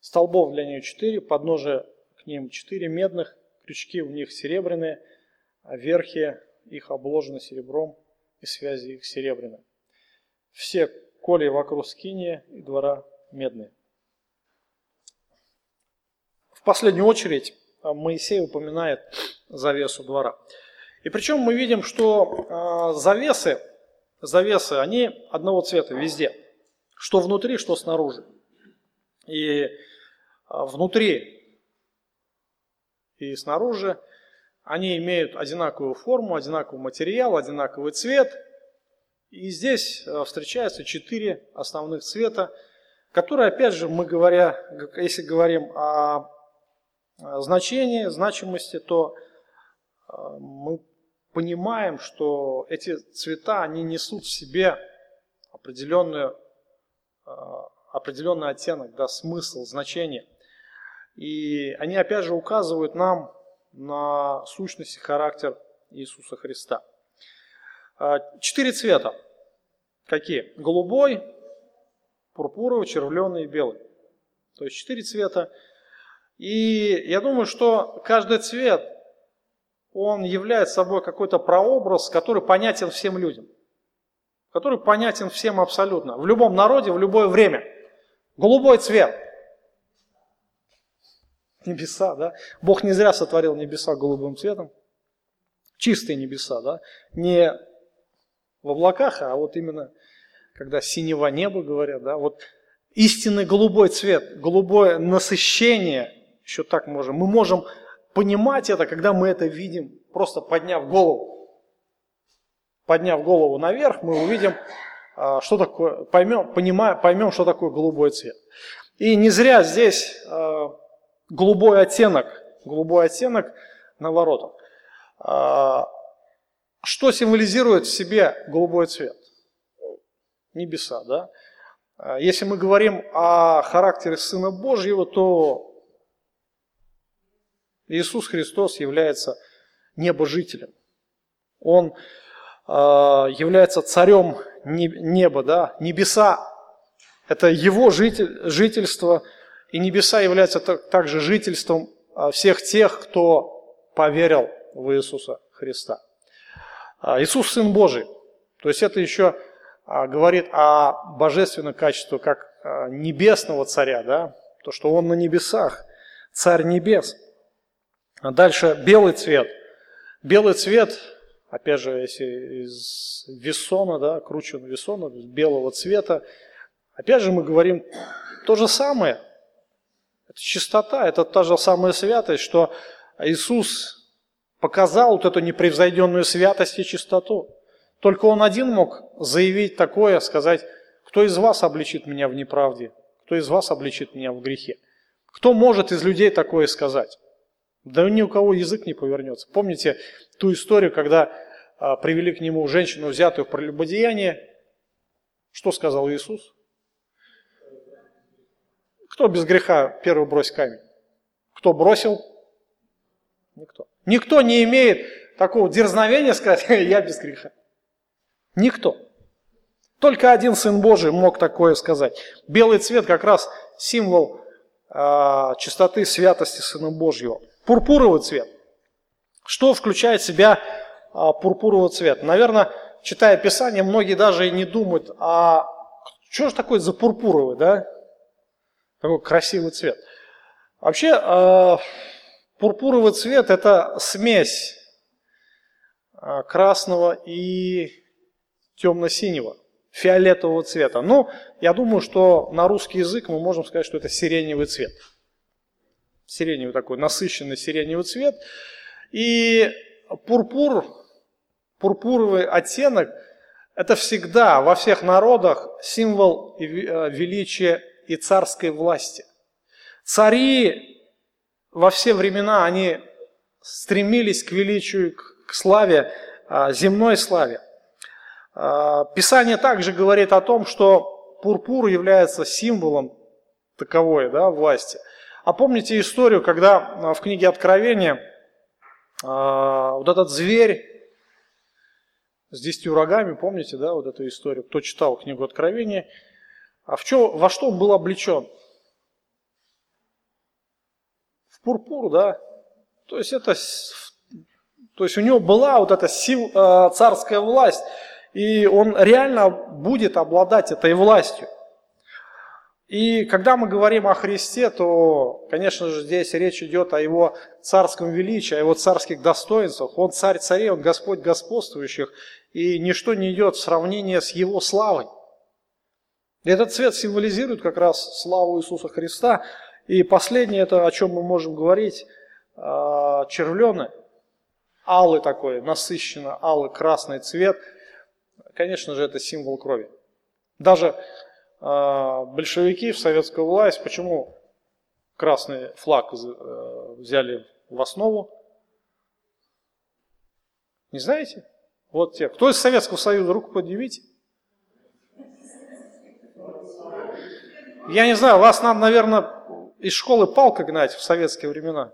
Столбов для нее четыре, подножие к ним четыре медных, крючки у них серебряные, а верхи их обложены серебром и связи их серебряные. Все коли вокруг скиния и двора медные. В последнюю очередь а, Моисей упоминает завесу двора. И причем мы видим, что а, завесы, завесы, они одного цвета везде. Что внутри, что снаружи. И а, внутри и снаружи они имеют одинаковую форму, одинаковый материал, одинаковый цвет. И здесь встречаются четыре основных цвета, которые, опять же, мы говоря, если говорим о значении, значимости, то мы понимаем, что эти цвета, они несут в себе определенную, а, определенный оттенок, да, смысл, значение. И они опять же указывают нам на сущность и характер Иисуса Христа. А, четыре цвета. Какие? Голубой, пурпуровый, червленый и белый. То есть четыре цвета. И я думаю, что каждый цвет он является собой какой-то прообраз, который понятен всем людям. Который понятен всем абсолютно. В любом народе, в любое время. Голубой цвет. Небеса, да? Бог не зря сотворил небеса голубым цветом. Чистые небеса, да? Не в облаках, а вот именно когда синего неба говорят, да? Вот истинный голубой цвет, голубое насыщение, еще так можем. Мы можем понимать это, когда мы это видим, просто подняв голову. Подняв голову наверх, мы увидим, а, что такое, поймем, понимаем, поймем, что такое голубой цвет. И не зря здесь а, голубой оттенок, голубой оттенок на воротах. А, что символизирует в себе голубой цвет? Небеса, да? Если мы говорим о характере Сына Божьего, то Иисус Христос является небожителем. Он э, является царем неба, да, небеса – это его житель, жительство, и небеса являются также жительством а, всех тех, кто поверил в Иисуса Христа. А, Иисус – Сын Божий, то есть это еще говорит о божественном качестве, как небесного царя, да, то, что Он на небесах, царь небес – дальше белый цвет. Белый цвет, опять же, если из весона, да, кручен весона, белого цвета, опять же мы говорим то же самое. Это чистота, это та же самая святость, что Иисус показал вот эту непревзойденную святость и чистоту. Только Он один мог заявить такое, сказать, кто из вас обличит меня в неправде, кто из вас обличит меня в грехе. Кто может из людей такое сказать? Да ни у кого язык не повернется. Помните ту историю, когда а, привели к нему женщину, взятую в прелюбодеяние? Что сказал Иисус? Кто без греха первый брось камень? Кто бросил? Никто. Никто не имеет такого дерзновения сказать, я без греха. Никто. Только один Сын Божий мог такое сказать. Белый цвет как раз символ э, чистоты, святости Сына Божьего. Пурпуровый цвет. Что включает в себя а, пурпуровый цвет? Наверное, читая Писание, многие даже и не думают, а что же такое за пурпуровый, да? Такой красивый цвет. Вообще, а, пурпуровый цвет – это смесь а, красного и темно-синего, фиолетового цвета. Ну, я думаю, что на русский язык мы можем сказать, что это сиреневый цвет сиреневый такой, насыщенный сиреневый цвет. И пурпур, пурпуровый оттенок, это всегда во всех народах символ э, величия и царской власти. Цари во все времена, они стремились к величию, к славе, а, земной славе. А, Писание также говорит о том, что пурпур является символом таковой да, власти – а помните историю, когда а, в книге Откровения а, вот этот зверь, с десятью рогами, помните, да, вот эту историю, кто читал книгу Откровения. А в чё, во что он был облечен? В пурпур, да. То есть это, то есть у него была вот эта сил, э, царская власть, и он реально будет обладать этой властью. И когда мы говорим о Христе, то, конечно же, здесь речь идет о его царском величии, о его царских достоинствах. Он царь царей, он Господь господствующих, и ничто не идет в сравнение с его славой. Этот цвет символизирует как раз славу Иисуса Христа. И последнее, это о чем мы можем говорить, а, червленый, алый такой, насыщенно алый красный цвет, конечно же, это символ крови. Даже большевики в советскую власть, почему красный флаг э, взяли в основу? Не знаете? Вот те. Кто из Советского Союза, руку поднимите. Я не знаю, вас надо, наверное, из школы палка гнать в советские времена.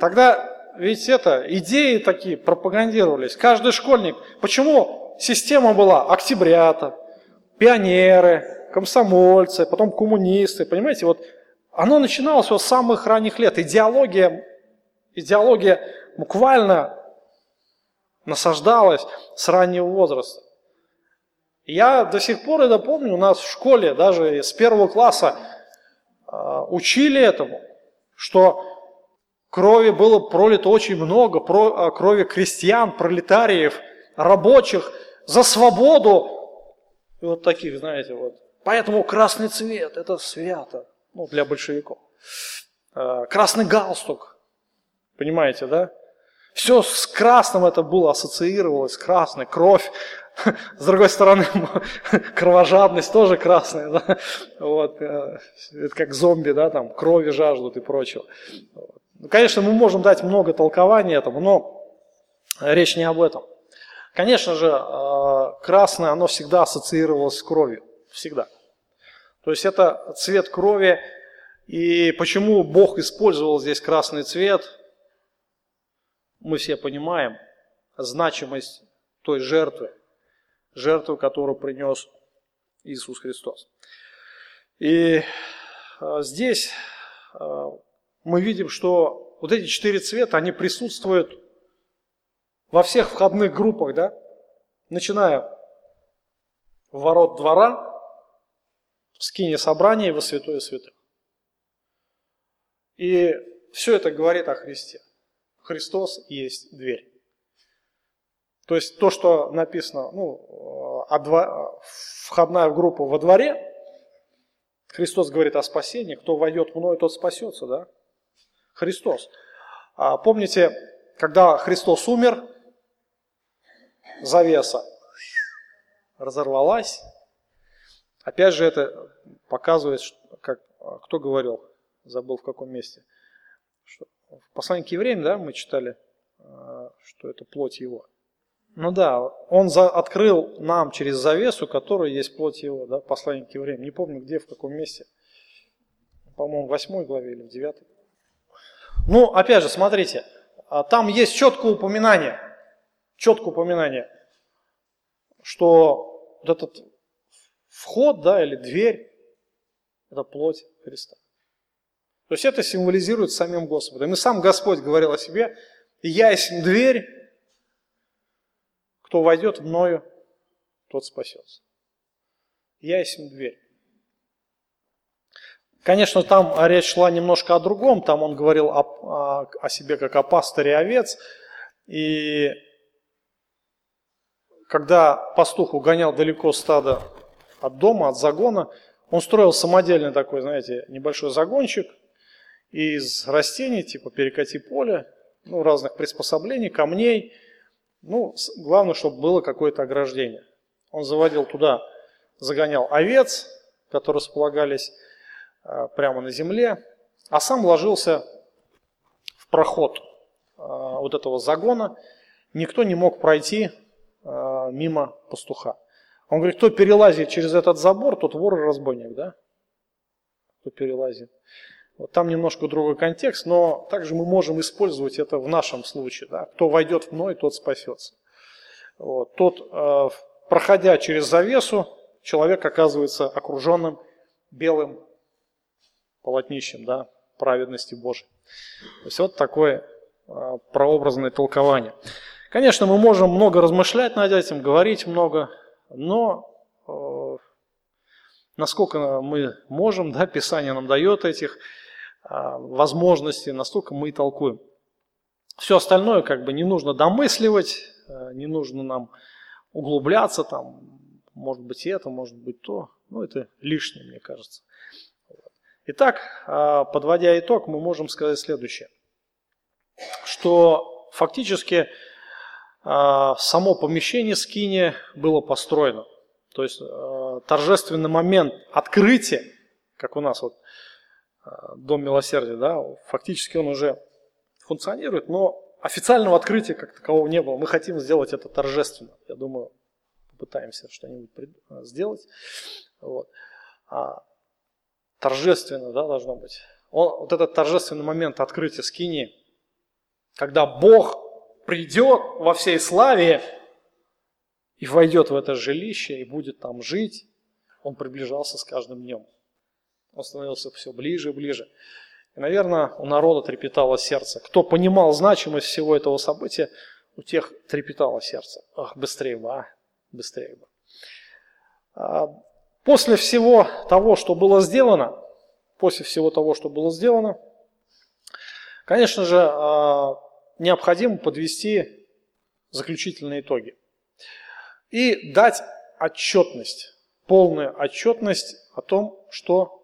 Тогда ведь это, идеи такие пропагандировались. Каждый школьник. Почему система была октябрята, пионеры, комсомольцы, потом коммунисты, понимаете, вот оно начиналось с самых ранних лет. Идеология, идеология буквально насаждалась с раннего возраста. Я до сих пор это помню, у нас в школе, даже с первого класса, а, учили этому, что крови было пролито очень много, а, крови крестьян, пролетариев, рабочих за свободу, и вот таких, знаете, вот Поэтому красный цвет – это свято ну, для большевиков. Э, красный галстук, понимаете, да? Все с красным это было ассоциировалось, красный, кровь. С другой стороны, кровожадность тоже красная. Да? Вот, э, это как зомби, да, там крови жаждут и прочего. Ну, конечно, мы можем дать много толкований этому, но речь не об этом. Конечно же, э, красное, оно всегда ассоциировалось с кровью. Всегда. То есть это цвет крови. И почему Бог использовал здесь красный цвет, мы все понимаем значимость той жертвы, жертвы, которую принес Иисус Христос. И а, здесь а, мы видим, что вот эти четыре цвета, они присутствуют во всех входных группах, да? начиная ворот двора, в скине собрания во святое святых. И все это говорит о Христе. Христос есть дверь. То есть то, что написано, ну, дво... входная группа во дворе, Христос говорит о спасении, кто войдет в мной, тот спасется, да? Христос. А помните, когда Христос умер, завеса разорвалась, Опять же, это показывает, как, кто говорил, забыл в каком месте. Что, в послании к евреям, да, мы читали, э, что это плоть его. Ну да, он за, открыл нам через завесу, которая есть плоть его, да, послание к евреям. Не помню где, в каком месте. По-моему, в 8 главе или в 9. Ну, опять же, смотрите, а там есть четкое упоминание, четкое упоминание, что вот этот вход, да, или дверь, это плоть Христа. То есть это символизирует самим Господом. И сам Господь говорил о себе, я есть дверь, кто войдет мною, тот спасется. Я есть дверь. Конечно, там речь шла немножко о другом, там он говорил о, о, себе как о пастыре овец, и когда пастух угонял далеко стадо от дома, от загона. Он строил самодельный такой, знаете, небольшой загончик из растений, типа перекати поле, ну, разных приспособлений, камней. Ну, главное, чтобы было какое-то ограждение. Он заводил туда, загонял овец, которые располагались э, прямо на земле, а сам ложился в проход э, вот этого загона. Никто не мог пройти э, мимо пастуха. Он говорит, кто перелазит через этот забор, тот вор и разбойник, да? Кто перелазит. Вот там немножко другой контекст, но также мы можем использовать это в нашем случае. Да? Кто войдет в мной, тот спасется. Вот. Тот, э, проходя через завесу, человек оказывается окруженным белым полотнищем да, праведности Божией. То есть вот такое э, прообразное толкование. Конечно, мы можем много размышлять над этим, говорить много, но э, насколько мы можем, да, Писание нам дает этих э, возможностей, настолько мы и толкуем. Все остальное как бы не нужно домысливать, э, не нужно нам углубляться, там, может быть это, может быть то. Ну, это лишнее, мне кажется. Итак, подводя итог, мы можем сказать следующее. Что фактически само помещение скини было построено. То есть торжественный момент открытия, как у нас вот Дом Милосердия, да, фактически он уже функционирует, но официального открытия как такового не было. Мы хотим сделать это торжественно. Я думаю, попытаемся что-нибудь сделать. Вот. А торжественно да, должно быть. Он, вот этот торжественный момент открытия скини, когда Бог придет во всей славе и войдет в это жилище и будет там жить, он приближался с каждым днем. Он становился все ближе и ближе. И, наверное, у народа трепетало сердце. Кто понимал значимость всего этого события, у тех трепетало сердце. Ах, быстрее бы, а, быстрее бы. А, после всего того, что было сделано, после всего того, что было сделано, конечно же, а, необходимо подвести заключительные итоги и дать отчетность, полную отчетность о том, что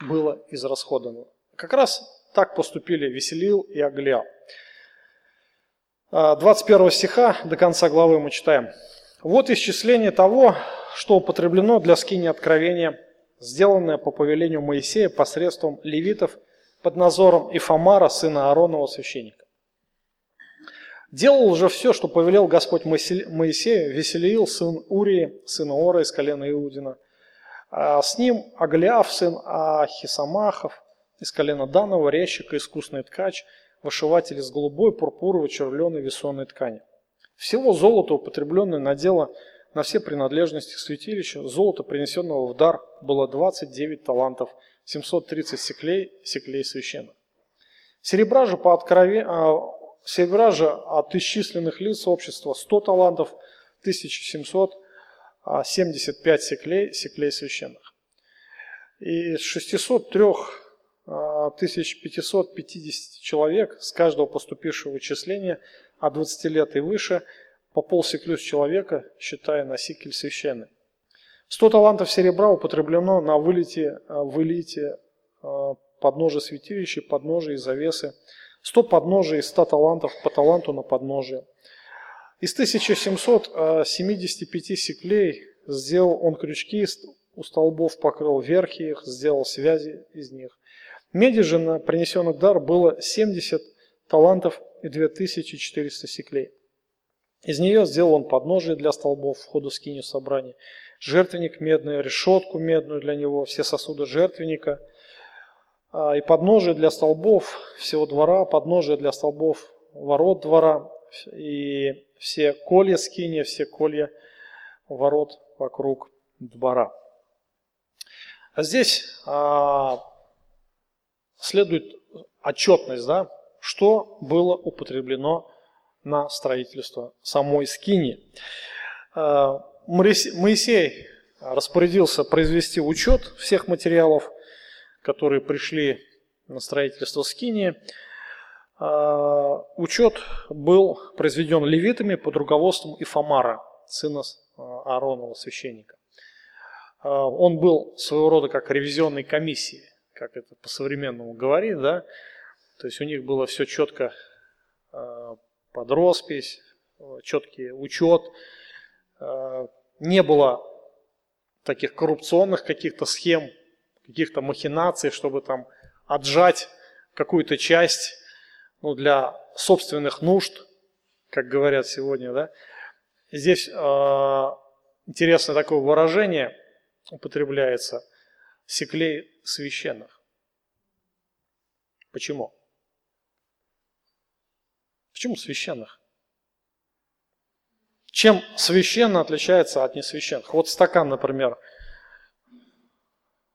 было израсходовано. Как раз так поступили Веселил и Аглия. 21 стиха до конца главы мы читаем. «Вот исчисление того, что употреблено для скини откровения, сделанное по повелению Моисея посредством левитов под надзором Ифамара, сына Ааронова, священника. Делал уже все, что повелел Господь Моисею, Веселиил, сын Урии, сына Ора из колена Иудина. А с ним Аглиав, сын Ахисамахов, из колена Данова, резчик и искусный ткач, вышиватель из голубой, пурпуровой, червленой, весонной ткани. Всего золото, употребленное на дело на все принадлежности святилища, золото, принесенного в дар, было 29 талантов, 730 секлей, секлей священных. Серебра же, по открове... а, серебра же от исчисленных лиц общества 100 талантов, 1775 секлей, секлей священных. И из 603 1550 человек с каждого поступившего вычисления от 20 лет и выше по полсеклю с человека, считая на сикель священный. 100 талантов серебра употреблено на вылете, вылете подножия святилища, подножия и завесы. 100 подножий и 100 талантов по таланту на подножие. Из 1775 секлей сделал он крючки, у столбов покрыл верхи их, сделал связи из них. Меди же на принесенных дар было 70 талантов и 2400 секлей. Из нее сделал он подножие для столбов входа в скинию собрания, жертвенник медный, решетку медную для него, все сосуды жертвенника, и подножие для столбов всего двора, подножие для столбов ворот двора, и все колья скиния, все колья ворот вокруг двора. А здесь а, следует отчетность, да, что было употреблено на строительство самой скини. Э, Моисей распорядился произвести учет всех материалов, которые пришли на строительство скини. Э, учет был произведен левитами под руководством Ифамара, сына э, Ааронова, священника. Он был своего рода как ревизионной комиссией как это по-современному говорит, да, то есть у них было все четко под роспись, четкий учет, не было таких коррупционных каких-то схем, каких-то махинаций, чтобы там отжать какую-то часть ну, для собственных нужд, как говорят сегодня, да. Здесь э, интересное такое выражение употребляется – секлей священных. Почему? Почему священных? Чем священно отличается от несвященных? Вот стакан, например.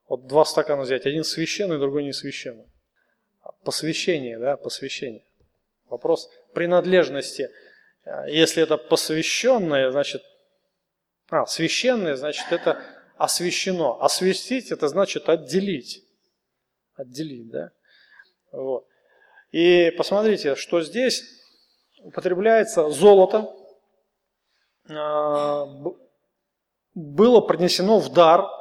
Вот два стакана взять, один священный, другой не священный. Посвящение, да, посвящение. Вопрос принадлежности. Если это посвященное, значит, а, священное, значит, это освящено. Освящить, это значит отделить. Отделить, да. Вот. И посмотрите, что здесь употребляется золото, а, было принесено в дар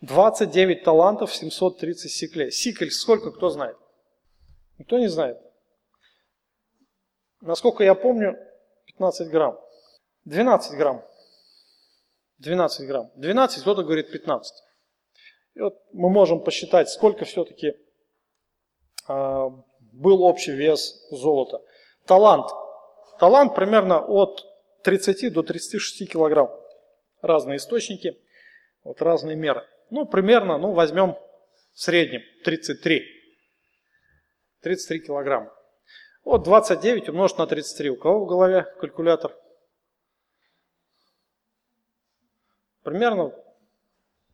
29 талантов 730 сиклей. Сикль сколько, кто знает? Никто не знает. Насколько я помню, 15 грамм. 12 грамм. 12 грамм. 12, кто-то говорит 15. И вот мы можем посчитать, сколько все-таки э, был общий вес золота. Талант. Талант примерно от 30 до 36 килограмм. Разные источники, вот разные меры. Ну, примерно, ну, возьмем в среднем 33. 33 килограмма. Вот 29 умножить на 33. У кого в голове калькулятор? Примерно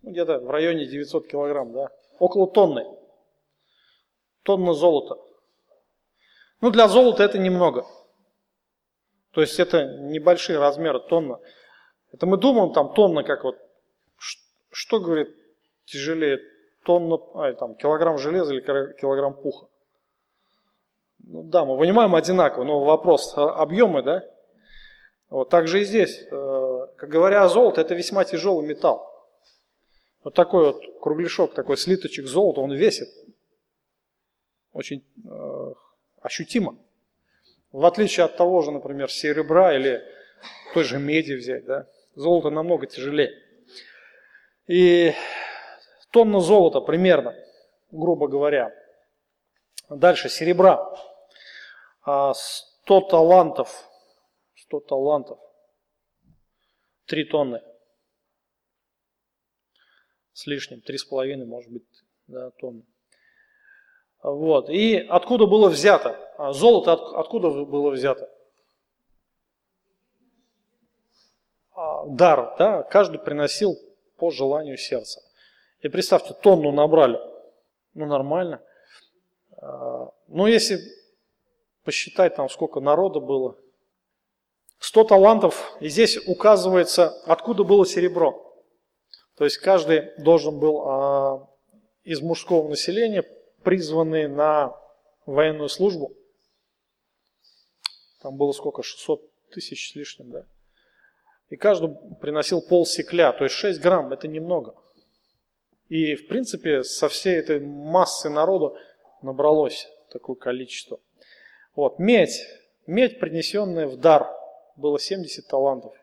ну, где-то в районе 900 килограмм, да? Около тонны. Тонна золота. Ну, для золота это немного. То есть это небольшие размеры, тонна. Это мы думаем там тонна, как вот, что говорит тяжелее, тонна, а, там, килограмм железа или килограмм пуха. Ну, да, мы понимаем одинаково, но вопрос а, объемы, да? Вот так же и здесь. Э, как говоря о золоте, это весьма тяжелый металл. Вот такой вот кругляшок, такой слиточек золота, он весит очень э, ощутимо. В отличие от того же, например, серебра или той же меди взять, да, золото намного тяжелее. И тонна золота примерно, грубо говоря. Дальше серебра. 100 а, талантов, 100 талантов, 3 тонны с лишним, 3,5 может быть да, тонны. Вот. И откуда было взято? А золото от, откуда было взято? А, дар, да, каждый приносил по желанию сердца. И представьте, тонну набрали. Ну, нормально. А, ну, если посчитать там, сколько народа было, 100 талантов, и здесь указывается, откуда было серебро. То есть каждый должен был а, из мужского населения призванные на военную службу. Там было сколько? 600 тысяч с лишним, да? И каждый приносил пол секля, то есть 6 грамм, это немного. И, в принципе, со всей этой массы народа набралось такое количество. Вот, медь. Медь, принесенная в дар, было 70 талантов.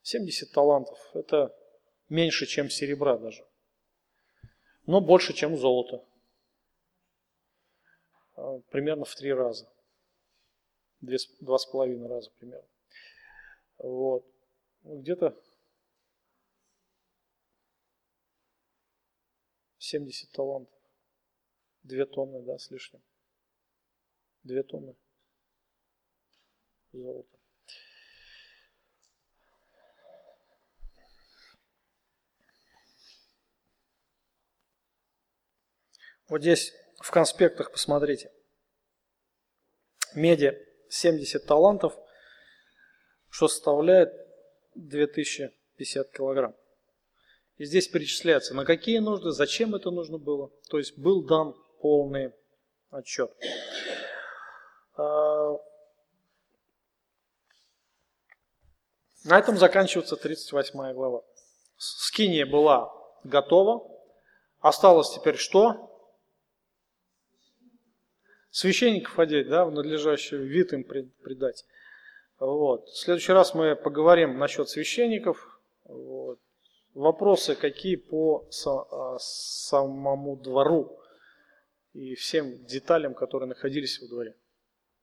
70 талантов. Это меньше, чем серебра даже. Но больше, чем золото. А, примерно в три раза. Два с половиной раза примерно. Вот. Где-то 70 талантов. Две тонны, да, с лишним. Две тонны золота. Вот здесь в конспектах посмотрите. Меди 70 талантов, что составляет 2050 килограмм. И здесь перечисляется, на какие нужды, зачем это нужно было. То есть был дан полный отчет. А, на этом заканчивается 38 глава. Скиния была готова. Осталось теперь что? священников одеть, да, в надлежащий вид им придать. Вот. В следующий раз мы поговорим насчет священников. Вот. Вопросы какие по а, самому двору и всем деталям, которые находились во дворе.